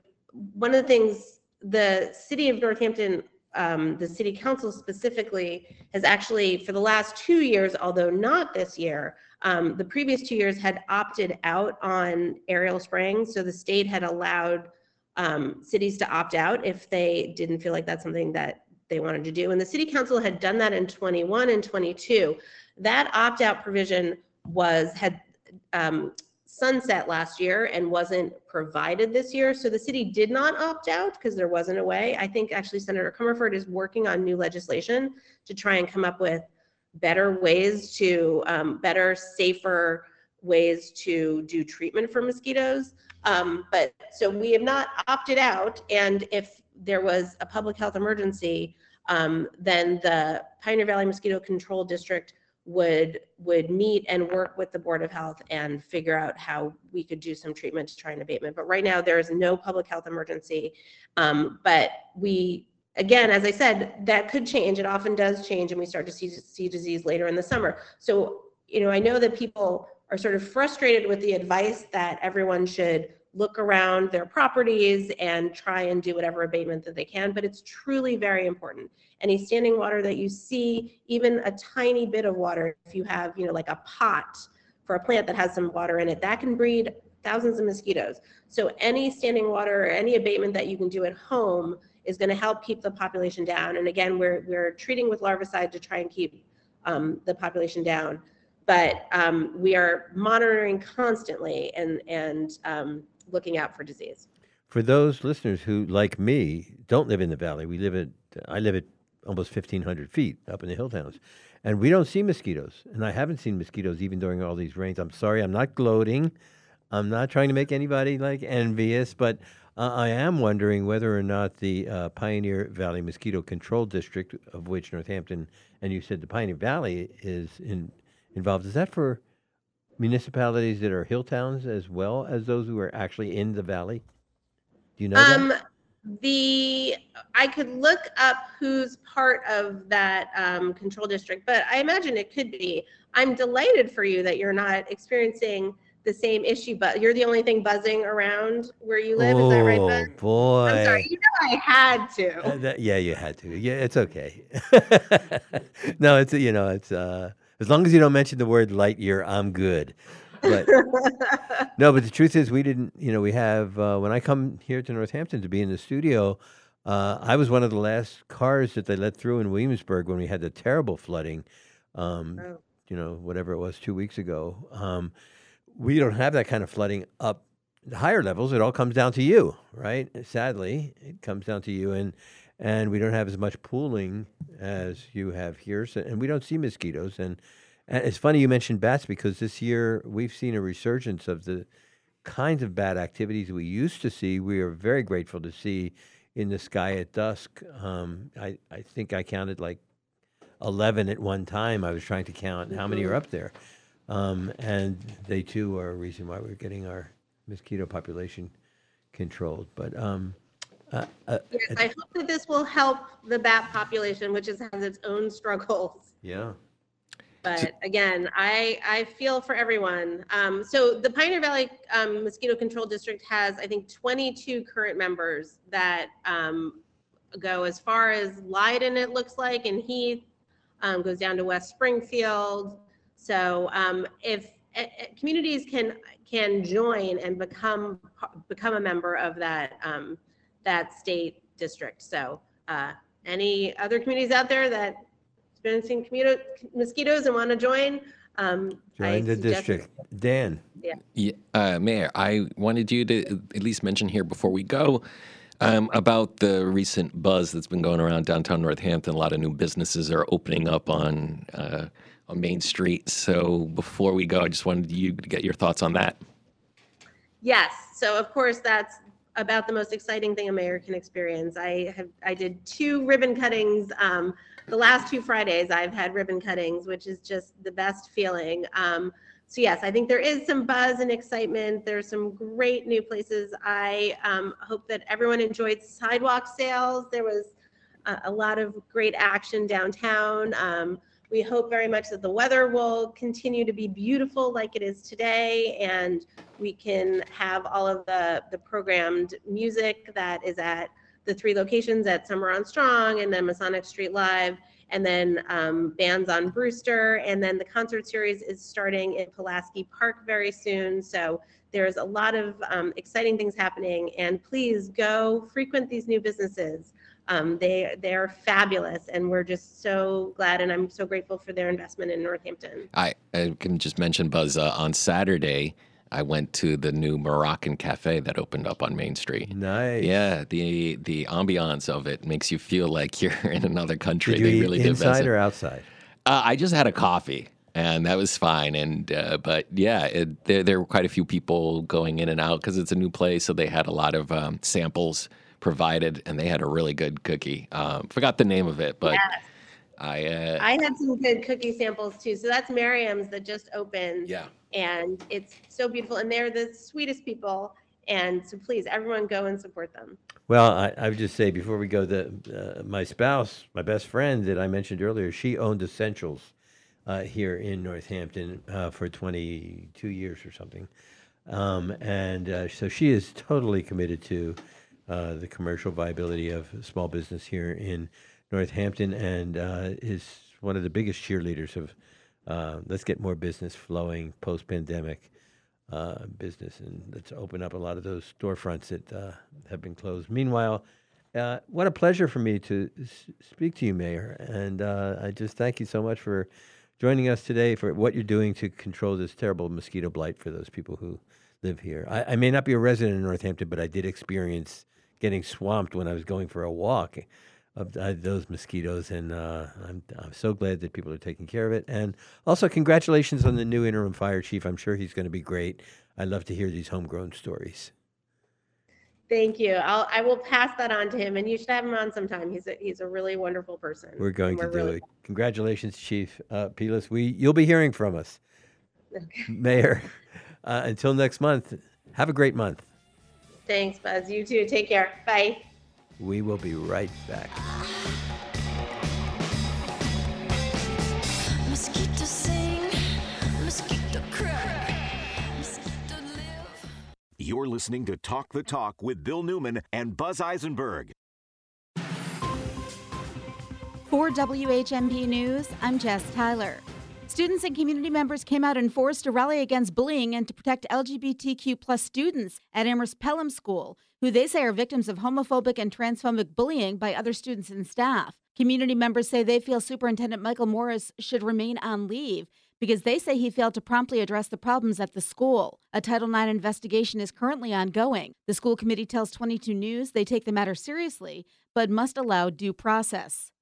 one of the things the city of Northampton um, the city council specifically has actually, for the last two years, although not this year, um, the previous two years had opted out on aerial spraying. So the state had allowed um, cities to opt out if they didn't feel like that's something that they wanted to do. And the city council had done that in 21 and 22. That opt out provision was had um, sunset last year and wasn't provided this year. So the city did not opt out because there wasn't a way. I think actually Senator Comerford is working on new legislation to try and come up with better ways to, um, better, safer ways to do treatment for mosquitoes. Um, but so we have not opted out. And if there was a public health emergency, um, then the Pioneer Valley Mosquito Control District would would meet and work with the Board of Health and figure out how we could do some treatment to try and abatement. But right now there is no public health emergency. Um, but we again, as I said, that could change. It often does change, and we start to see see disease later in the summer. So you know, I know that people are sort of frustrated with the advice that everyone should look around their properties and try and do whatever abatement that they can, but it's truly very important. Any standing water that you see, even a tiny bit of water, if you have, you know, like a pot for a plant that has some water in it, that can breed thousands of mosquitoes. So any standing water or any abatement that you can do at home is going to help keep the population down. And again, we're, we're treating with larvicide to try and keep um, the population down. But um, we are monitoring constantly and, and um, looking out for disease.
For those listeners who, like me, don't live in the valley, we live at I live at almost 1,500 feet up in the hill towns, and we don't see mosquitoes. And I haven't seen mosquitoes even during all these rains. I'm sorry, I'm not gloating. I'm not trying to make anybody like envious, but uh, I am wondering whether or not the uh, Pioneer Valley Mosquito Control District, of which Northampton and you said the Pioneer Valley is in, involved, is that for municipalities that are hill towns as well as those who are actually in the valley? Do you know
Um,
that?
the, I could look up who's part of that um, control district, but I imagine it could be. I'm delighted for you that you're not experiencing the same issue, but you're the only thing buzzing around where you live. Is that right,
Oh boy!
I'm sorry. You know I had to.
Uh, that- yeah, you had to. Yeah, it's okay. no, it's you know, it's uh, as long as you don't mention the word light year, I'm good. But no, but the truth is, we didn't. You know, we have uh, when I come here to Northampton to be in the studio. Uh, I was one of the last cars that they let through in Williamsburg when we had the terrible flooding. Um,
Oh.
You know, whatever it was two weeks ago. Um, we don't have that kind of flooding up the higher levels. It all comes down to you, right? Sadly, it comes down to you, and and we don't have as much pooling as you have here, so, and we don't see mosquitoes. And, and it's funny you mentioned bats because this year we've seen a resurgence of the kinds of bat activities we used to see. We are very grateful to see in the sky at dusk. Um, I I think I counted like 11 at one time. I was trying to count how many are up there. Um, and they too are a reason why we're getting our mosquito population controlled. But um, uh, uh,
Yes, I hope that this will help the bat population, which is, has its own struggles.
yeah.
But again, I, I feel for everyone. Um, so the Pioneer Valley um, Mosquito Control District has, I think, 22 current members that um, go as far as Leyden, it looks like, and Heath um, goes down to West Springfield. So um, if eh, communities can can join and become become a member of that um, that state district. So uh, any other communities out there that experiencing commuto- mosquitoes and want to join, um, I
Join the
suggest-
district. Dan.
Yeah.
Yeah, uh, Mayor, I wanted you to at least mention here before we go um, about the recent buzz that's been going around downtown Northampton. A lot of new businesses are opening up on uh, on Main Street. So before we go, I just wanted you to get your thoughts on that.
Yes. So of course that's about the most exciting thing a mayor can experience. I have I did two ribbon cuttings. Um, the last two Fridays I've had ribbon cuttings, which is just the best feeling. Um, so yes, I think there is some buzz and excitement. There's some great new places. I um, hope that everyone enjoyed sidewalk sales. There was a, a lot of great action downtown. Um, we hope very much that the weather will continue to be beautiful like it is today and we can have all of the, the programmed music that is at the three locations at Summer on Strong and then Masonic Street Live and then um, bands on Brewster. And then the concert series is starting in Pulaski Park very soon. So there's a lot of um, exciting things happening. And please go frequent these new businesses. Um, they they're fabulous, and we're just so glad, and I'm so grateful for their investment in Northampton.
I, I can just mention Buzz uh, on Saturday. I went to the new Moroccan cafe that opened up on Main Street.
Nice.
Yeah, the the ambiance of it makes you feel like you're in another country.
Did you
they
eat
really did
inside
visit.
or outside?
Uh, I just had a coffee, and that was fine. And uh, but yeah, it, there there were quite a few people going in and out because it's a new place, so they had a lot of um, samples provided, and they had a really good cookie. Um, forgot the name of it, but
Yes.
I uh,
I had some good cookie samples too. So that's Miriam's that just opened.
Yeah.
And it's so beautiful. And they're the sweetest people. And so please, everyone go and support them.
Well, I, I would just say before we go, that uh, my spouse, my best friend that I mentioned earlier, she owned Essentials uh, here in Northampton uh, for 22 years or something. Um, and uh, so she is totally committed to uh, the commercial viability of small business here in Northampton and uh, is one of the biggest cheerleaders of uh, let's get more business flowing post pandemic uh, business and let's open up a lot of those storefronts that uh, have been closed. Meanwhile, what a pleasure for me to speak to you, Mayor. And I just thank you so much for joining us today for what you're doing to control this terrible mosquito blight for those people who live here. I, I may not be a resident in Northampton, but I did experience getting swamped when I was going for a walk of uh, those mosquitoes, and uh, I'm I'm so glad that people are taking care of it. And also, congratulations on the new interim fire chief. I'm sure he's going to be great. I love to hear these homegrown stories.
Thank you. I'll, I will pass that on to him and you should have him on sometime. He's a, he's a really wonderful person.
We're going
and
to do
really-
it. Congratulations, Chief uh, Pelis. We you'll be hearing from us, Mayor. Uh, until next month, have a great month.
Thanks, Buzz. You too. Take care. Bye.
We will be right back.
Mosquito sing, mosquito cry, mosquito live.
You're listening to Talk the Talk with Bill Newman and Buzz Eisenberg.
For WHMP News, I'm Jess Tyler. Students and community members came out and forced a rally against bullying and to protect LGBTQ plus students at Amherst Pelham School, who they say are victims of homophobic and transphobic bullying by other students and staff. Community members say they feel Superintendent Michael Morris should remain on leave because they say he failed to promptly address the problems at the school. A Title IX investigation is currently ongoing. The school committee tells 22 News they take the matter seriously, but must allow due process.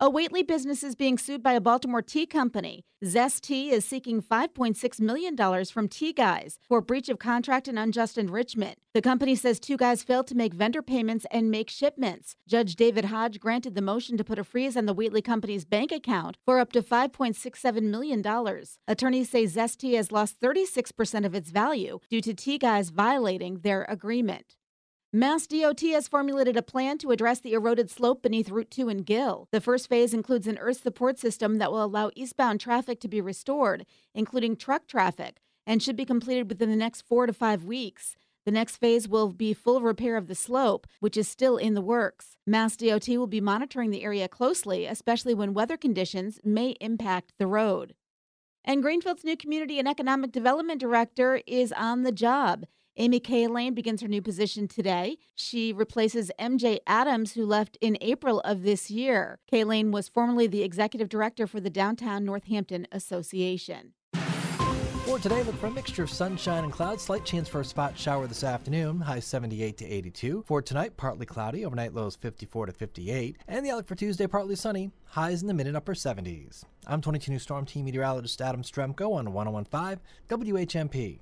A Whately business is being sued by a Baltimore tea company. Zest Tea is seeking $5.6 million from Tea Guys for breach of contract and unjust enrichment. The company says Tea Guys failed to make vendor payments and make shipments. Judge David Hodge granted the motion to put a freeze on the Whately company's bank account for up to $5.67 million. Attorneys say Zest Tea has lost 36% of its value due to Tea Guys violating their agreement. Mass DOT has formulated a plan to address the eroded slope beneath Route 2 in Gill. The first phase includes an earth support system that will allow eastbound traffic to be restored, including truck traffic, and should be completed within the next four to five weeks. The next phase will be full repair of the slope, which is still in the works. Mass DOT will be monitoring the area closely, especially when weather conditions may impact the road. And Greenfield's new Community and Economic Development Director is on the job. Amy Cahillane begins her new position today. She replaces MJ Adams, who left in April of this year. Cahillane was formerly the executive director for the Downtown Northampton Association.
For today, look for a mixture of sunshine and clouds. Slight chance for a spot shower this afternoon. High 78 to 82. For tonight, partly cloudy. Overnight lows 54 to 58. And the outlook for Tuesday, partly sunny. Highs in the mid and upper 70s. I'm 22 News Storm Team meteorologist Adam Strzempko on 1015 WHMP.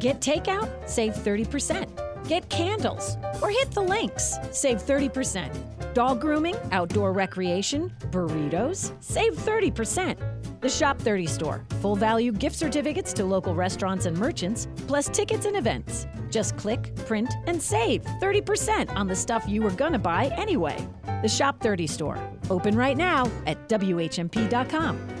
Get takeout? Save 30%. Get candles or hit the links. Save 30%. Dog grooming, outdoor recreation, burritos. Save 30%. The Shop 30 store. Full value gift certificates to local restaurants and merchants, plus tickets and events. Just click, print, and save 30% on the stuff you were gonna buy anyway. The Shop 30 store. Open right now at WHMP.com.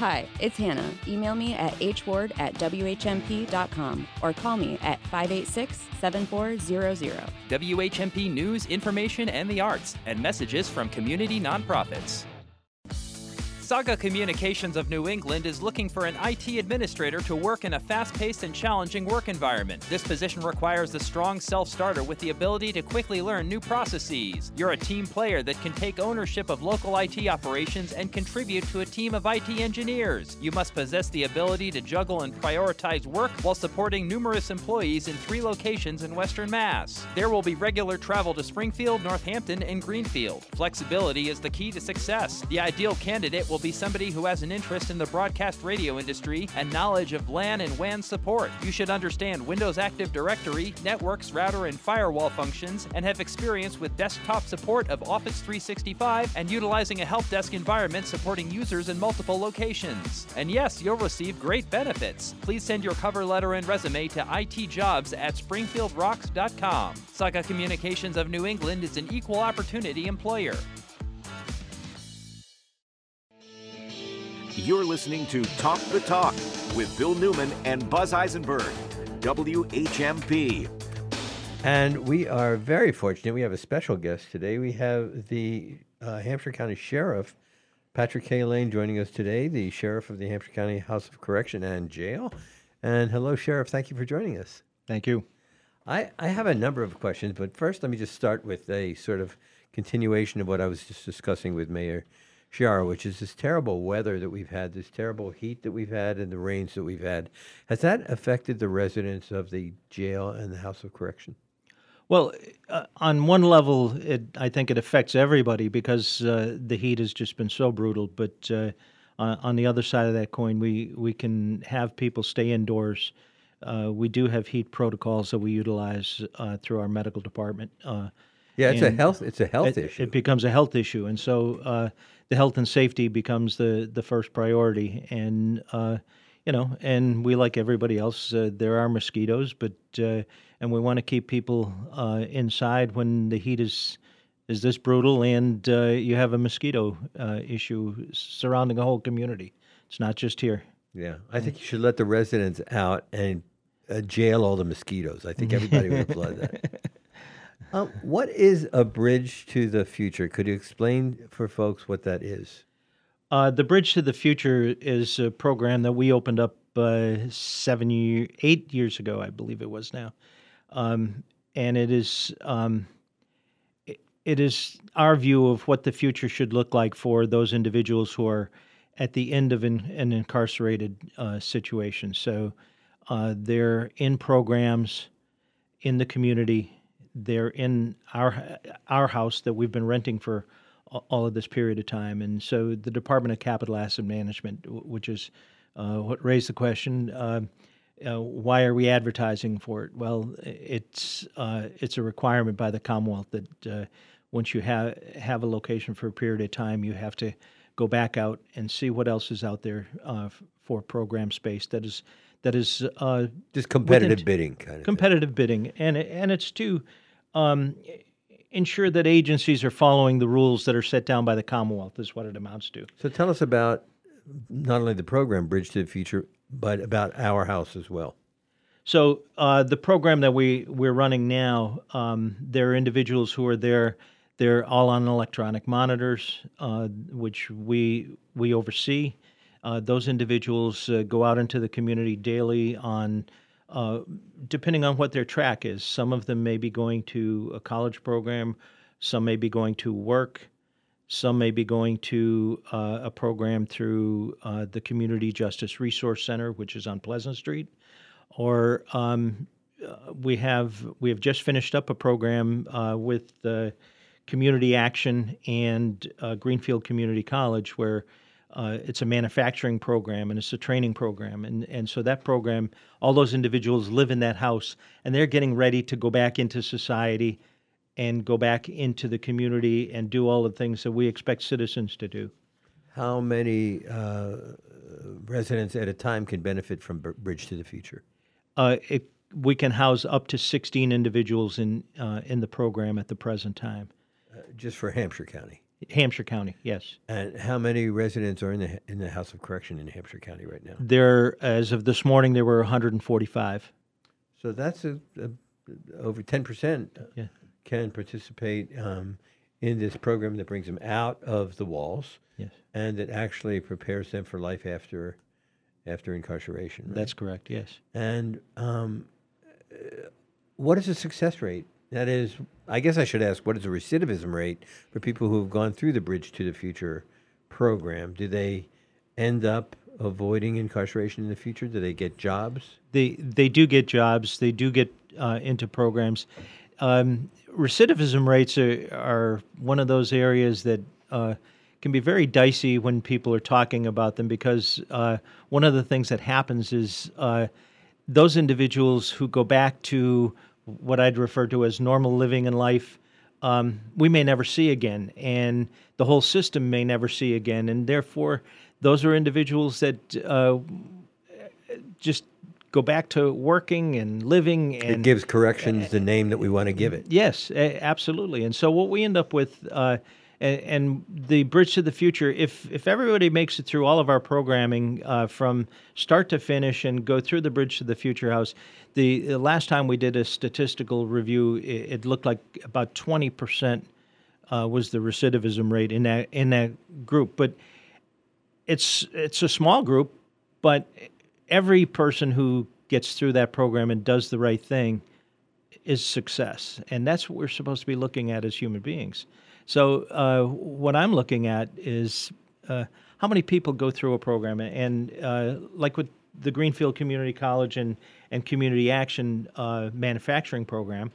Hi, it's Hannah. Email me at hward at whmp.com or call me at 586 7400.
WHMP news, information, and the arts, and messages from community nonprofits. Saga Communications of New England is looking for an IT administrator to work in a fast paced and challenging work environment. This position requires a strong self starter with the ability to quickly learn new processes. You're a team player that can take ownership of local IT operations and contribute to a team of IT engineers. You must possess the ability to juggle and prioritize work while supporting numerous employees in three locations in Western Mass. There will be regular travel to Springfield, Northampton, and Greenfield. Flexibility is the key to success. The ideal candidate will be somebody who has an interest in the broadcast radio industry and knowledge of LAN and WAN support. You should understand Windows Active Directory, networks, router, and firewall functions, and have experience with desktop support of Office 365 and utilizing a help desk environment supporting users in multiple locations. And yes, you'll receive great benefits. Please send your cover letter and resume to itjobs at springfieldrocks.com. Saga Communications of New England is an equal opportunity employer.
You're listening to Talk the Talk with Bill Newman and Buzz Eisenberg, WHMP.
And we are very fortunate. We have a special guest today. We have the uh, Hampshire County Sheriff, Patrick Cahillane, joining us today, the Sheriff of the Hampshire County House of Correction and Jail. And hello, Sheriff. Thank you for joining us.
Thank you.
I, I have a number of questions, but first, let me just start with a sort of continuation of what I was just discussing with Mayor Sciarra, which is this terrible weather that we've had, this terrible heat that we've had, and the rains that we've had. Has that affected the residents of the jail and the House of Correction?
Well, uh, on one level, it, I think it affects everybody because uh, the heat has just been so brutal. But uh, on on the other side of that coin, we, we can have people stay indoors. Uh, we do have heat protocols that we utilize uh, through our medical department. Uh,
Yeah, it's a health- it's a health
it-
issue.
It becomes a health issue, and so uh, the health and safety becomes the the first priority. And uh, you know, and we like everybody else. Uh, there are mosquitoes, but uh, and we want to keep people uh, inside when the heat is is this brutal, and uh, you have a mosquito uh, issue surrounding a whole community. It's not just here.
Yeah, I think you should let the residents out and uh, jail all the mosquitoes. I think everybody would applaud that. Um, what is a bridge to the future? Could you explain for folks what that is?
Uh, the Bridge to the Future is a program that we opened up uh, seven year, eight years ago, I believe it was now, um, and it is um, it, it is our view of what the future should look like for those individuals who are at the end of an, an incarcerated uh, situation. So uh, they're in programs in the community. They're in our our house that we've been renting for all of this period of time, and so the Department of Capital Asset Management, which is uh, what raised the question. Uh, uh, why are we advertising for it? Well, it's uh, it's a requirement by the Commonwealth that uh, once you have have a location for a period of time, you have to go back out and see what else is out there uh, for program space that is that is uh,
Just competitive
within-
bidding kind of thing.
competitive bidding, and and it's to um, ensure that agencies are following the rules that are set down by the Commonwealth. Is what it amounts to.
So tell us about not only the program Bridge to the Future, but about our house as well.
So uh, the program that we we're running now, um, there are individuals who are there. They're all on electronic monitors, uh, which we we oversee. Uh, those individuals uh, go out into the community daily on, uh, depending on what their track is. Some of them may be going to a college program, some may be going to work, some may be going to uh, a program through uh, the Community Justice Resource Center, which is on Pleasant Street, or um, uh, we have we have just finished up a program uh, with uh, Community Action and Greenfield Community College, where uh, it's a manufacturing program and it's a training program, and and so that program, all those individuals live in that house, and they're getting ready to go back into society and go back into the community and do all the things that we expect citizens to do.
How many uh, residents at a time can benefit from Bridge to the Future?
Uh, it, we can house up to 16 individuals in uh, in the program at the present time.
Uh, just for Hampshire County.
Hampshire County, yes.
And how many residents are in the in the House of Correction in Hampshire County right now?
There, as of this morning, there were 145.
So that's a, a over ten percent
Yeah.
can participate um, in this program that brings them out of the walls.
Yes.
and that actually prepares them for life after after incarceration. right?
That's correct. Yes.
And um, what is the success rate? That is, I guess I should ask, what is the recidivism rate for people who have gone through the Bridge to the Future program? Do they end up avoiding incarceration in the future? Do they get jobs?
They they do get jobs. They do get uh, into programs. Um, recidivism rates are, are one of those areas that uh, can be very dicey when people are talking about them because uh, one of the things that happens is uh, those individuals who go back to what I'd refer to as normal living in life, um, we may never see again, and the whole system may never see again, and therefore, those are individuals that uh, just go back to working and living and
it gives corrections the name that we want to give it.
Yes, absolutely. And so what we end up with, uh, and, and the Bridge to the Future, if if everybody makes it through all of our programming uh, from start to finish and go through the Bridge to the Future House, the, the last time we did a statistical review, it, it looked like about twenty percent uh, was the recidivism rate in that in that group. But it's it's a small group, but every person who gets through that program and does the right thing is success, and that's what we're supposed to be looking at as human beings. So uh, what I'm looking at is uh, how many people go through a program, and uh, like with the Greenfield Community College and and Community Action uh, Manufacturing Program,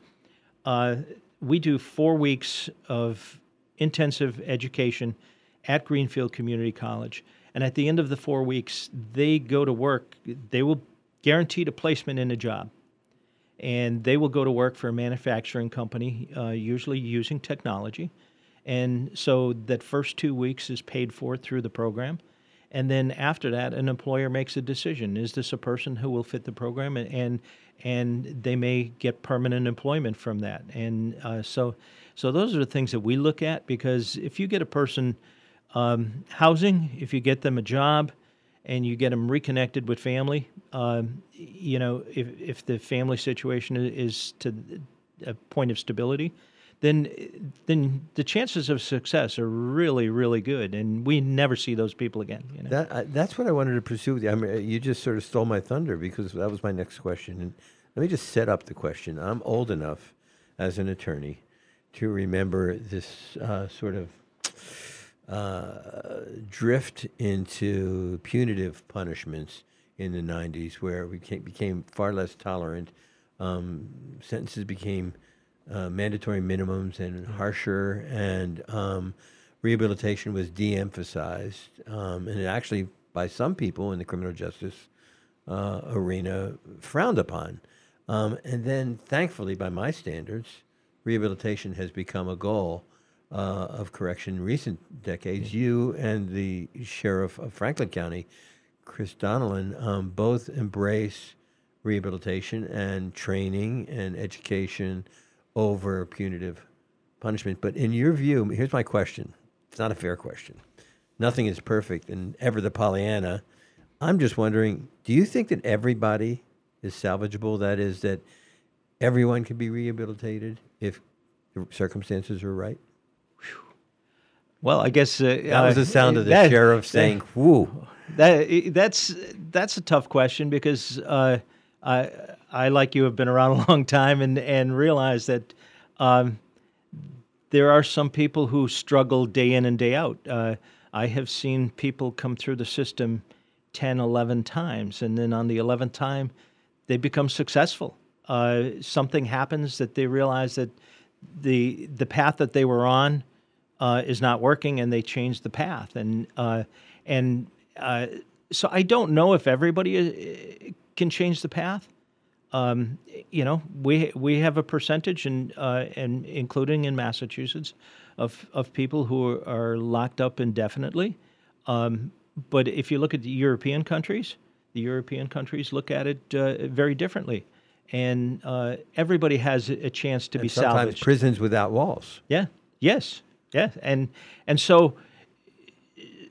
uh, we do four weeks of intensive education at Greenfield Community College. And at the end of the four weeks, they go to work. They will guaranteed a placement in a job. And they will go to work for a manufacturing company, uh, usually using technology. And so that first two weeks is paid for through the program. And then after that, an employer makes a decision: is this a person who will fit the program, and and, they may get permanent employment from that. And uh, so, so those are the things that we look at because if you get a person um, housing, if you get them a job, and you get them reconnected with family, um, you know, if if the family situation is to a point of stability, then then the chances of success are really really good, and we never see those people again. You know?
That I, that's what I wanted to pursue. you. I mean, you just sort of stole my thunder because that was my next question. And let me just set up the question. I'm old enough as an attorney to remember this uh, sort of uh, drift into punitive punishments in the 90s, where we became, became far less tolerant. Um, sentences became uh, mandatory minimums and harsher, and um, rehabilitation was de-emphasized, um, and it actually, by some people in the criminal justice uh, arena, frowned upon. Um, and then, thankfully, by my standards, rehabilitation has become a goal uh, of correction in recent decades. You and the sheriff of Franklin County, Chris Donelan, um, both embrace rehabilitation and training and education over punitive punishment. But in your view, here's my question. It's not a fair question. Nothing is perfect and ever the Pollyanna. I'm just wondering, do you think that everybody is salvageable? That is, that everyone can be rehabilitated if the circumstances are right?
Well, I guess uh,
That was the sound of the sheriff saying, "Whoo."
That that's that's a tough question because uh, I I like you have been around a long time and and realize that um, there are some people who struggle day in and day out. Uh, I have seen people come through the system 10, 11 times, and then on the 11th time, they become successful. Uh, something happens that they realize that the the path that they were on uh, is not working, and they change the path. And uh, and uh, so I don't know if everybody uh, can change the path. Um, you know, we we have a percentage, and uh, and including in Massachusetts, of of people who are locked up indefinitely. Um, but if you look at the European countries, the European countries look at it uh, very differently, and uh, everybody has a chance to
And
be
sometimes
salvaged.
prisons without walls.
Yeah. Yes. Yeah. And and so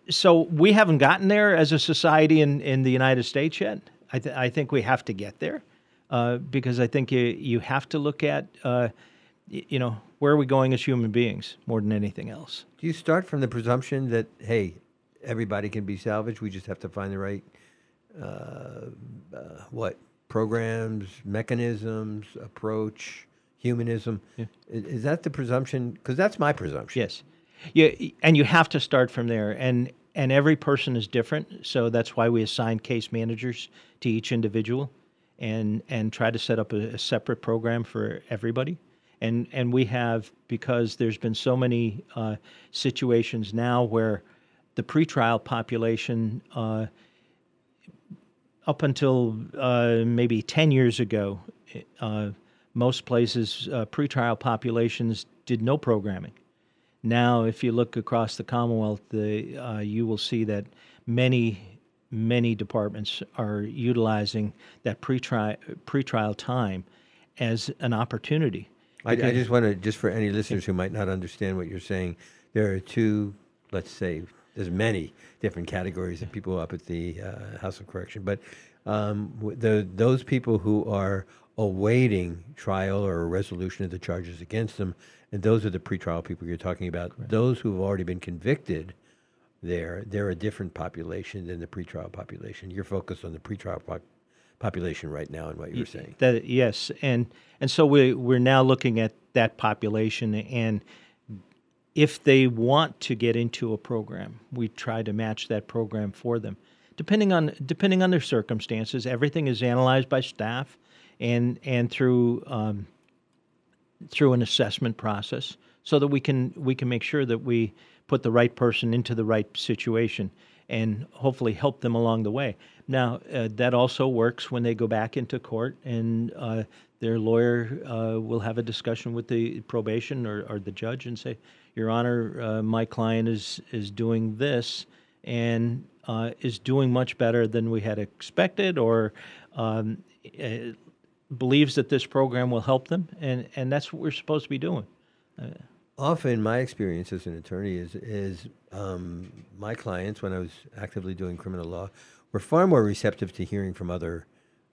so we haven't gotten there as a society in, in the United States yet. I, th- I think we have to get there uh, because I think you you have to look at uh, you know where are we going as human beings more than anything else.
Do you start from the presumption that hey, everybody can be salvaged? We just have to find the right uh, uh, what programs, mechanisms, approach, humanism. I- Is, that the presumption? Because that's my presumption.
Yes. Yeah, and you have to start from there. And and every person is different, so that's why we assign case managers to each individual, and and try to set up a, a separate program for everybody. And and we have because there's been so many uh, situations now where the pretrial population. Uh, up until uh, maybe 10 years ago, uh, most places, uh, pretrial populations did no programming. Now, if you look across the Commonwealth, the, uh, you will see that many, many departments are utilizing that pretrial, pretrial time as an opportunity.
I, I just want to, just for any listeners who might not understand what you're saying, there are two, let's say, there's many different categories of people up at the uh, House of Correction, but um, the, those people who are awaiting trial or a resolution of the charges against them, and those are the pretrial people you're talking about. Those who have already been convicted, there, they're a different population than the pretrial population. You're focused on the pretrial pop- population right now, and what you were saying.
That yes, and and so we we're now looking at that population, and if they want to get into a program, we try to match that program for them, depending on depending on their circumstances. Everything is analyzed by staff, and and through um, through an assessment process, so that we can we can make sure that we put the right person into the right situation and hopefully help them along the way. Now, uh, that also works when they go back into court and uh, their lawyer uh, will have a discussion with the probation or, or the judge and say, Your Honor, uh, my client is, is doing this and uh, is doing much better than we had expected or um, uh, believes that this program will help them. And, and that's what we're supposed to be doing.
Often, my experience as an attorney is is um, my clients, when I was actively doing criminal law, were far more receptive to hearing from other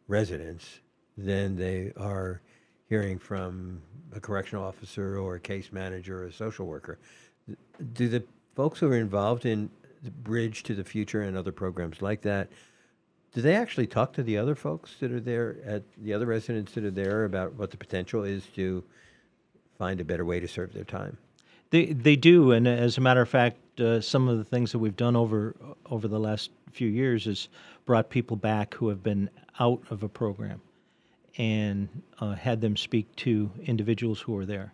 residents than they are hearing from a correctional officer or a case manager or a social worker. Do the folks who are involved in the Bridge to the Future and other programs like that, do they actually talk to the other folks that are there at the other residents that are there about what the potential is to find a better way to serve their time?
They they do, and as a matter of fact, uh, some of the things that we've done over over the last few years is brought people back who have been out of a program, and uh, had them speak to individuals who are there,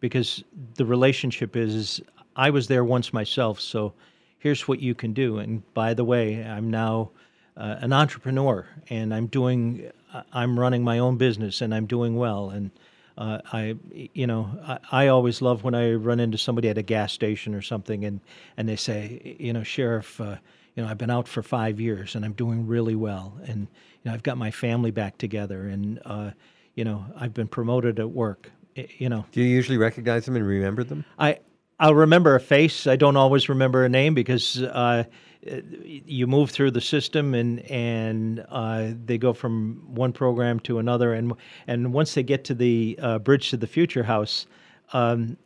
because the relationship is, is I was there once myself, so here's what you can do, and by the way, I'm now uh, an entrepreneur, and I'm doing I'm running my own business, and I'm doing well, and uh, I, you know, I, I always love when I run into somebody at a gas station or something, and and they say, you know, sheriff, uh, you know, I've been out for five years and I'm doing really well, and you know, I've got my family back together, and uh, you know, I've been promoted at work. You know,
Do you usually recognize them and remember them?
I I'll remember a face. I don't always remember a name because uh, you move through the system and and uh, they go from one program to another and and once they get to the uh, Bridge to the Future house, um,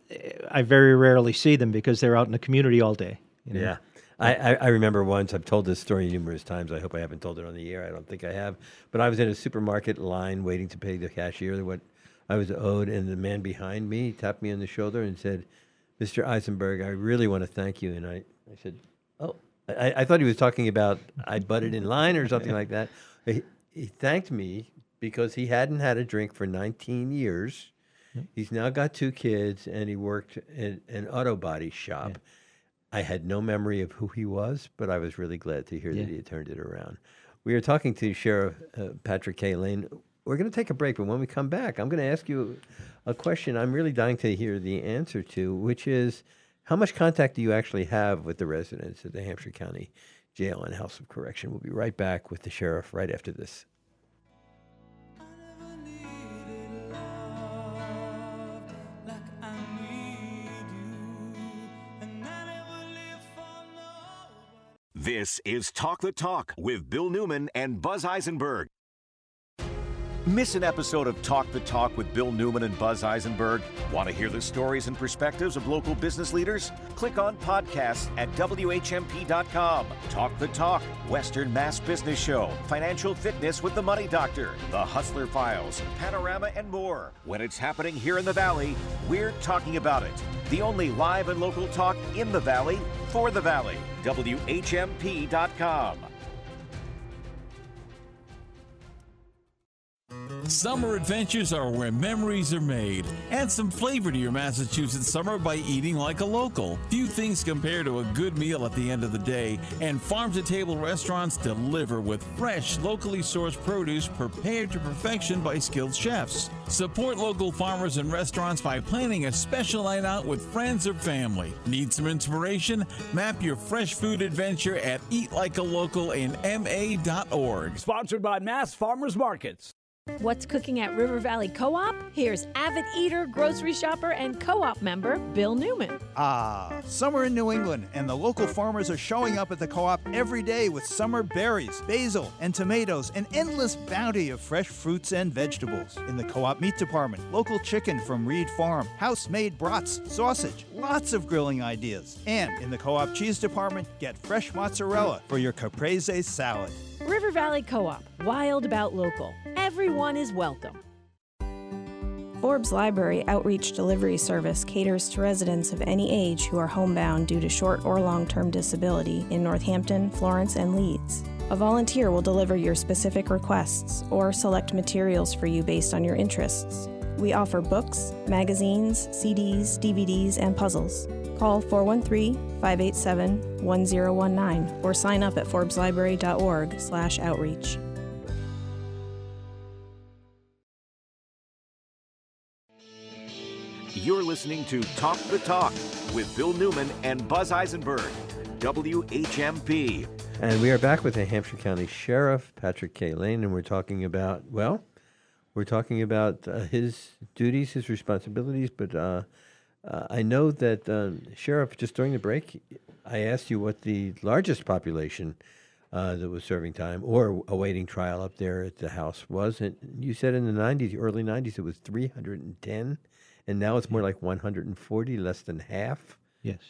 I very rarely see them because they're out in the community all day. you know.
Yeah. I, I, I remember once, I've told this story numerous times. I hope I haven't told it on the air. I don't think I have. But I was in a supermarket line waiting to pay the cashier what I was owed, and the man behind me tapped me on the shoulder and said, Mr. Eisenberg, I really want to thank you. And I, I said, Oh, I, I thought he was talking about I butted in line or something like that. He, he thanked me because he hadn't had a drink for 19 years. He's now got two kids, and he worked in an auto body shop. I had no memory of who he was, but I was really glad to hear
Yeah.
that he had turned it around. We are talking to Sheriff uh, Patrick Cahillane. we're going to take a break, but when we come back, I'm going to ask you a question I'm really dying to hear the answer to, which is how much contact do you actually have with the residents at the Hampshire County Jail and House of Correction? We'll be right back with the sheriff right after this.
This is Talk the Talk with Bill Newman and Buzz Eisenberg. Miss an episode of Talk the Talk with Bill Newman and Buzz Eisenberg? Want to hear the stories and perspectives of local business leaders? Click on podcasts at WHMP.com. Talk the Talk, Western Mass Business Show, Financial Fitness with the Money Doctor, The Hustler Files, Panorama, and more. When it's happening here in the Valley, we're talking about it. The only live and local talk in the Valley for the Valley. WHMP.com.
Summer adventures are where memories are made. Add some flavor to your Massachusetts summer by eating like a local. Few things compare to a good meal at the end of the day, and farm to table restaurants deliver with fresh, locally sourced produce prepared to perfection by skilled chefs. Support local farmers and restaurants by planning a special night out with friends or family. Need some inspiration? Map your fresh food adventure at eatlikealocal in
Sponsored by Mass Farmers Markets.
What's cooking at River Valley Co op? Here's avid eater, grocery shopper, and co op member Bill Newman.
Ah, summer in New England, and the local farmers are showing up at the co op every day with summer berries, basil, and tomatoes, an endless bounty of fresh fruits and vegetables. In the co op meat department, local chicken from Reed Farm, house made brats, sausage, lots of grilling ideas. And in the co op cheese department, get fresh mozzarella for your caprese salad.
River Valley Co op, wild about local. Everyone is welcome.
Forbes Library Outreach Delivery Service caters to residents of any age who are homebound due to short or long term disability in Northampton, Florence, and Leeds. A volunteer will deliver your specific requests or select materials for you based on your interests. We offer books, magazines, CDs, DVDs, and puzzles. Call 413 587 1019 or sign up at forbeslibrary.org/slash outreach.
You're listening to Talk the Talk with Bill Newman and Buzz Eisenberg. WHMP.
And we are back with the Hampshire County Sheriff, Patrick Cahillane, and we're talking about, well, we're talking about uh, his duties, his responsibilities, but uh, uh, I know that, uh, Sheriff, just during the break, I asked you what the largest population uh, that was serving time or awaiting trial up there at the house was. And you said in the 90s, early 90s, it was 310, and now it's more like 140, less than half.
Yes.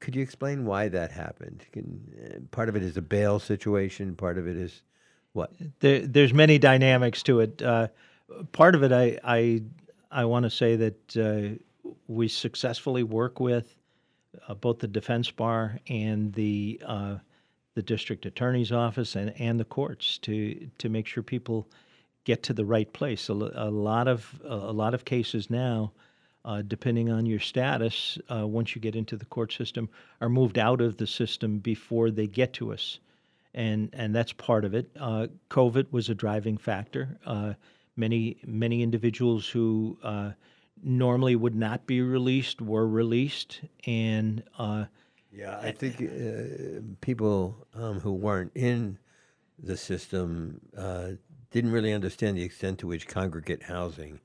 Could you explain why that happened? Can, uh, part of it is a bail situation. Part of it is what?
There, there's many dynamics to it. Uh, part of it, I I, I want to say that uh, we successfully work with uh, both the defense bar and the uh, the district attorney's office and, and the courts to to make sure people get to the right place. A, a lot of a lot of cases now. Uh, depending on your status, uh, once you get into the court system, are moved out of the system before they get to us and and that's part of it. Uh, COVID was a driving factor. Uh, many many individuals who normally would not be released were released, and uh,
Yeah, I think uh, people um, who weren't in the system uh, didn't really understand the extent to which congregate housing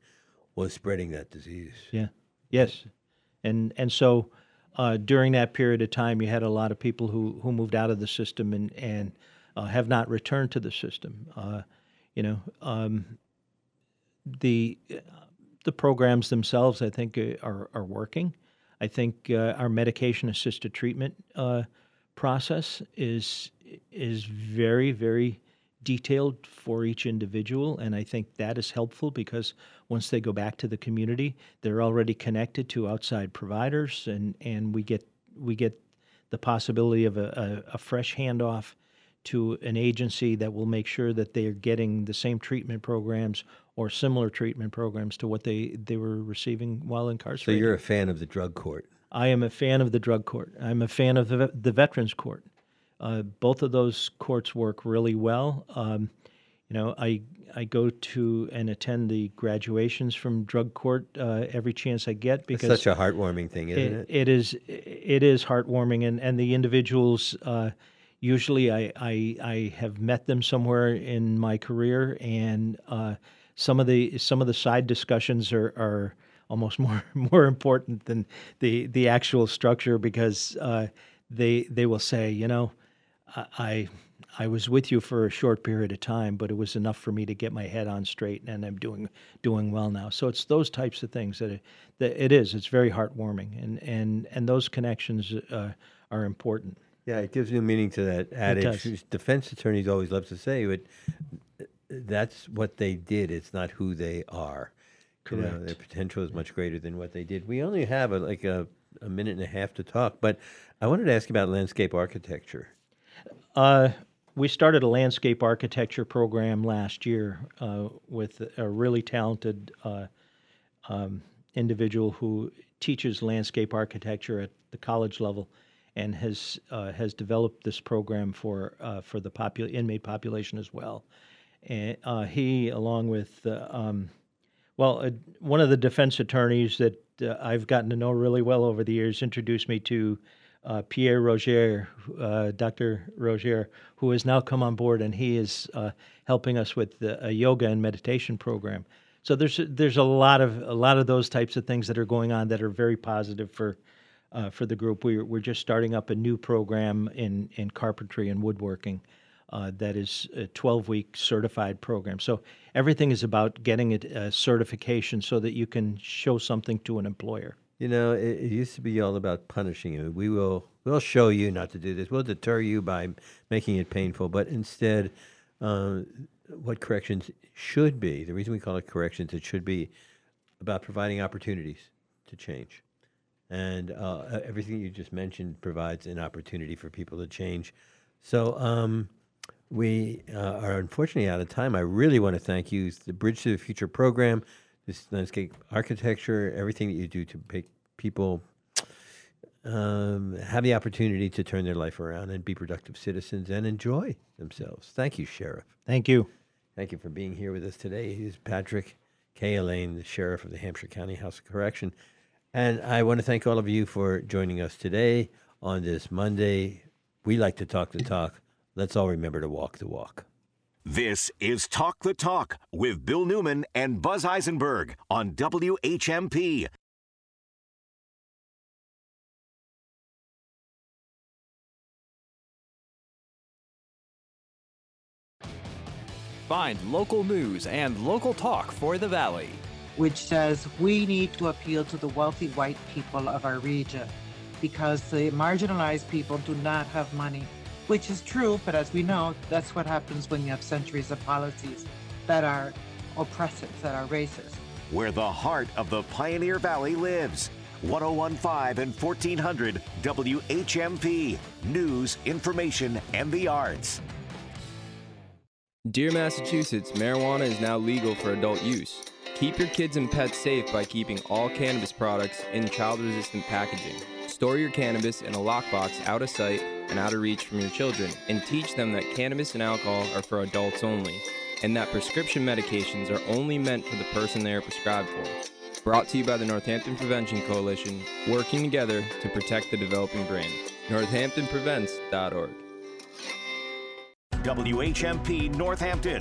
was spreading that disease.
yeah, yes, and and so uh, during that period of time, you had a lot of people who who moved out of the system and and uh, have not returned to the system. Uh, you know, um, the the programs themselves, I think, uh, are are working. I think uh, our medication assisted treatment uh, process is is very very detailed for each individual, and I think that is helpful because once they go back to the community, they're already connected to outside providers, and and we get we get the possibility of a, a, a fresh handoff to an agency that will make sure that they are getting the same treatment programs or similar treatment programs to what they, they were receiving while incarcerated.
So you're a fan of the drug court.
I am a fan of the drug court. I'm a fan of the, the veterans court. Uh, both of those courts work really well. Um, you know, I I go to and attend the graduations from drug court uh, every chance I get because It's
such a heartwarming thing, isn't it?
it is it is heartwarming and and the individuals uh, usually I, I I have met them somewhere in my career and uh, some of the some of the side discussions are, are almost more more important than the the actual structure because uh, they they will say you know I I was with you for a short period of time, but it was enough for me to get my head on straight, and I'm doing doing well now. So it's those types of things that it, that it is. It's very heartwarming, and and and those connections uh, are important.
Yeah, it gives new meaning to that adage. Defense attorneys always love to say, but that's what they did. It's not who they are. You know, their potential is much greater than what they did. We only have a, like a, a minute and a half to talk, but I wanted to ask you about landscape architecture.
Uh, we started a landscape architecture program last year uh, with a really talented uh, um, individual who teaches landscape architecture at the college level and has uh, has developed this program for uh, for the inmate population as well. And uh, he, along with uh, um, well, uh, one of the defense attorneys that I've gotten to know really well over the years introduced me to uh, Pierre Roger, uh, Dr. Roger, who has now come on board, and he is uh, helping us with the, a yoga and meditation program. So there's there's a lot of a lot of those types of things that are going on that are very positive for uh, for the group. We're we're just starting up a new program in in carpentry and woodworking. Uh, that is a 12 week certified program. So everything is about getting a certification so that you can show something to an employer.
You know, it, it used to be all about punishing you. We will we'll show you not to do this. We'll deter you by making it painful. But instead, uh, what corrections should be the reason we call it corrections. It should be about providing opportunities to change, and uh, everything you just mentioned provides an opportunity for people to change. So. Um, we uh, are unfortunately out of time. I really want to thank you. The Bridge to the Future program, this landscape architecture, everything that you do to make people um, have the opportunity to turn their life around and be productive citizens and enjoy themselves. Thank you, Sheriff.
Thank you.
Thank you for being here with us today. He's Patrick Cahillane, the Sheriff of the Hampshire County House of Correction. And I want to thank all of you for joining us today on this Monday. We like to talk the talk. Let's all remember to walk the walk.
This is Talk the Talk with Bill Newman and Buzz Eisenberg on WHMP.
Find local news and local talk for the Valley.
Which says we need to appeal to the wealthy white people of our region because the marginalized people do not have money, which is true, but as we know, that's what happens when you have centuries of policies that are oppressive, that are racist.
where the heart of the Pioneer Valley lives. 1015 and 1400 WHMP. News, information, and the arts.
Dear Massachusetts, marijuana is now legal for adult use. Keep your kids and pets safe by keeping all cannabis products in child resistant packaging. Store your cannabis in a lockbox out of sight and out of reach from your children, and teach them that cannabis and alcohol are for adults only, and that prescription medications are only meant for the person they are prescribed for. Brought to you by the Northampton Prevention Coalition, working together to protect the developing brain. NorthamptonPrevents.org.
WHMP Northampton.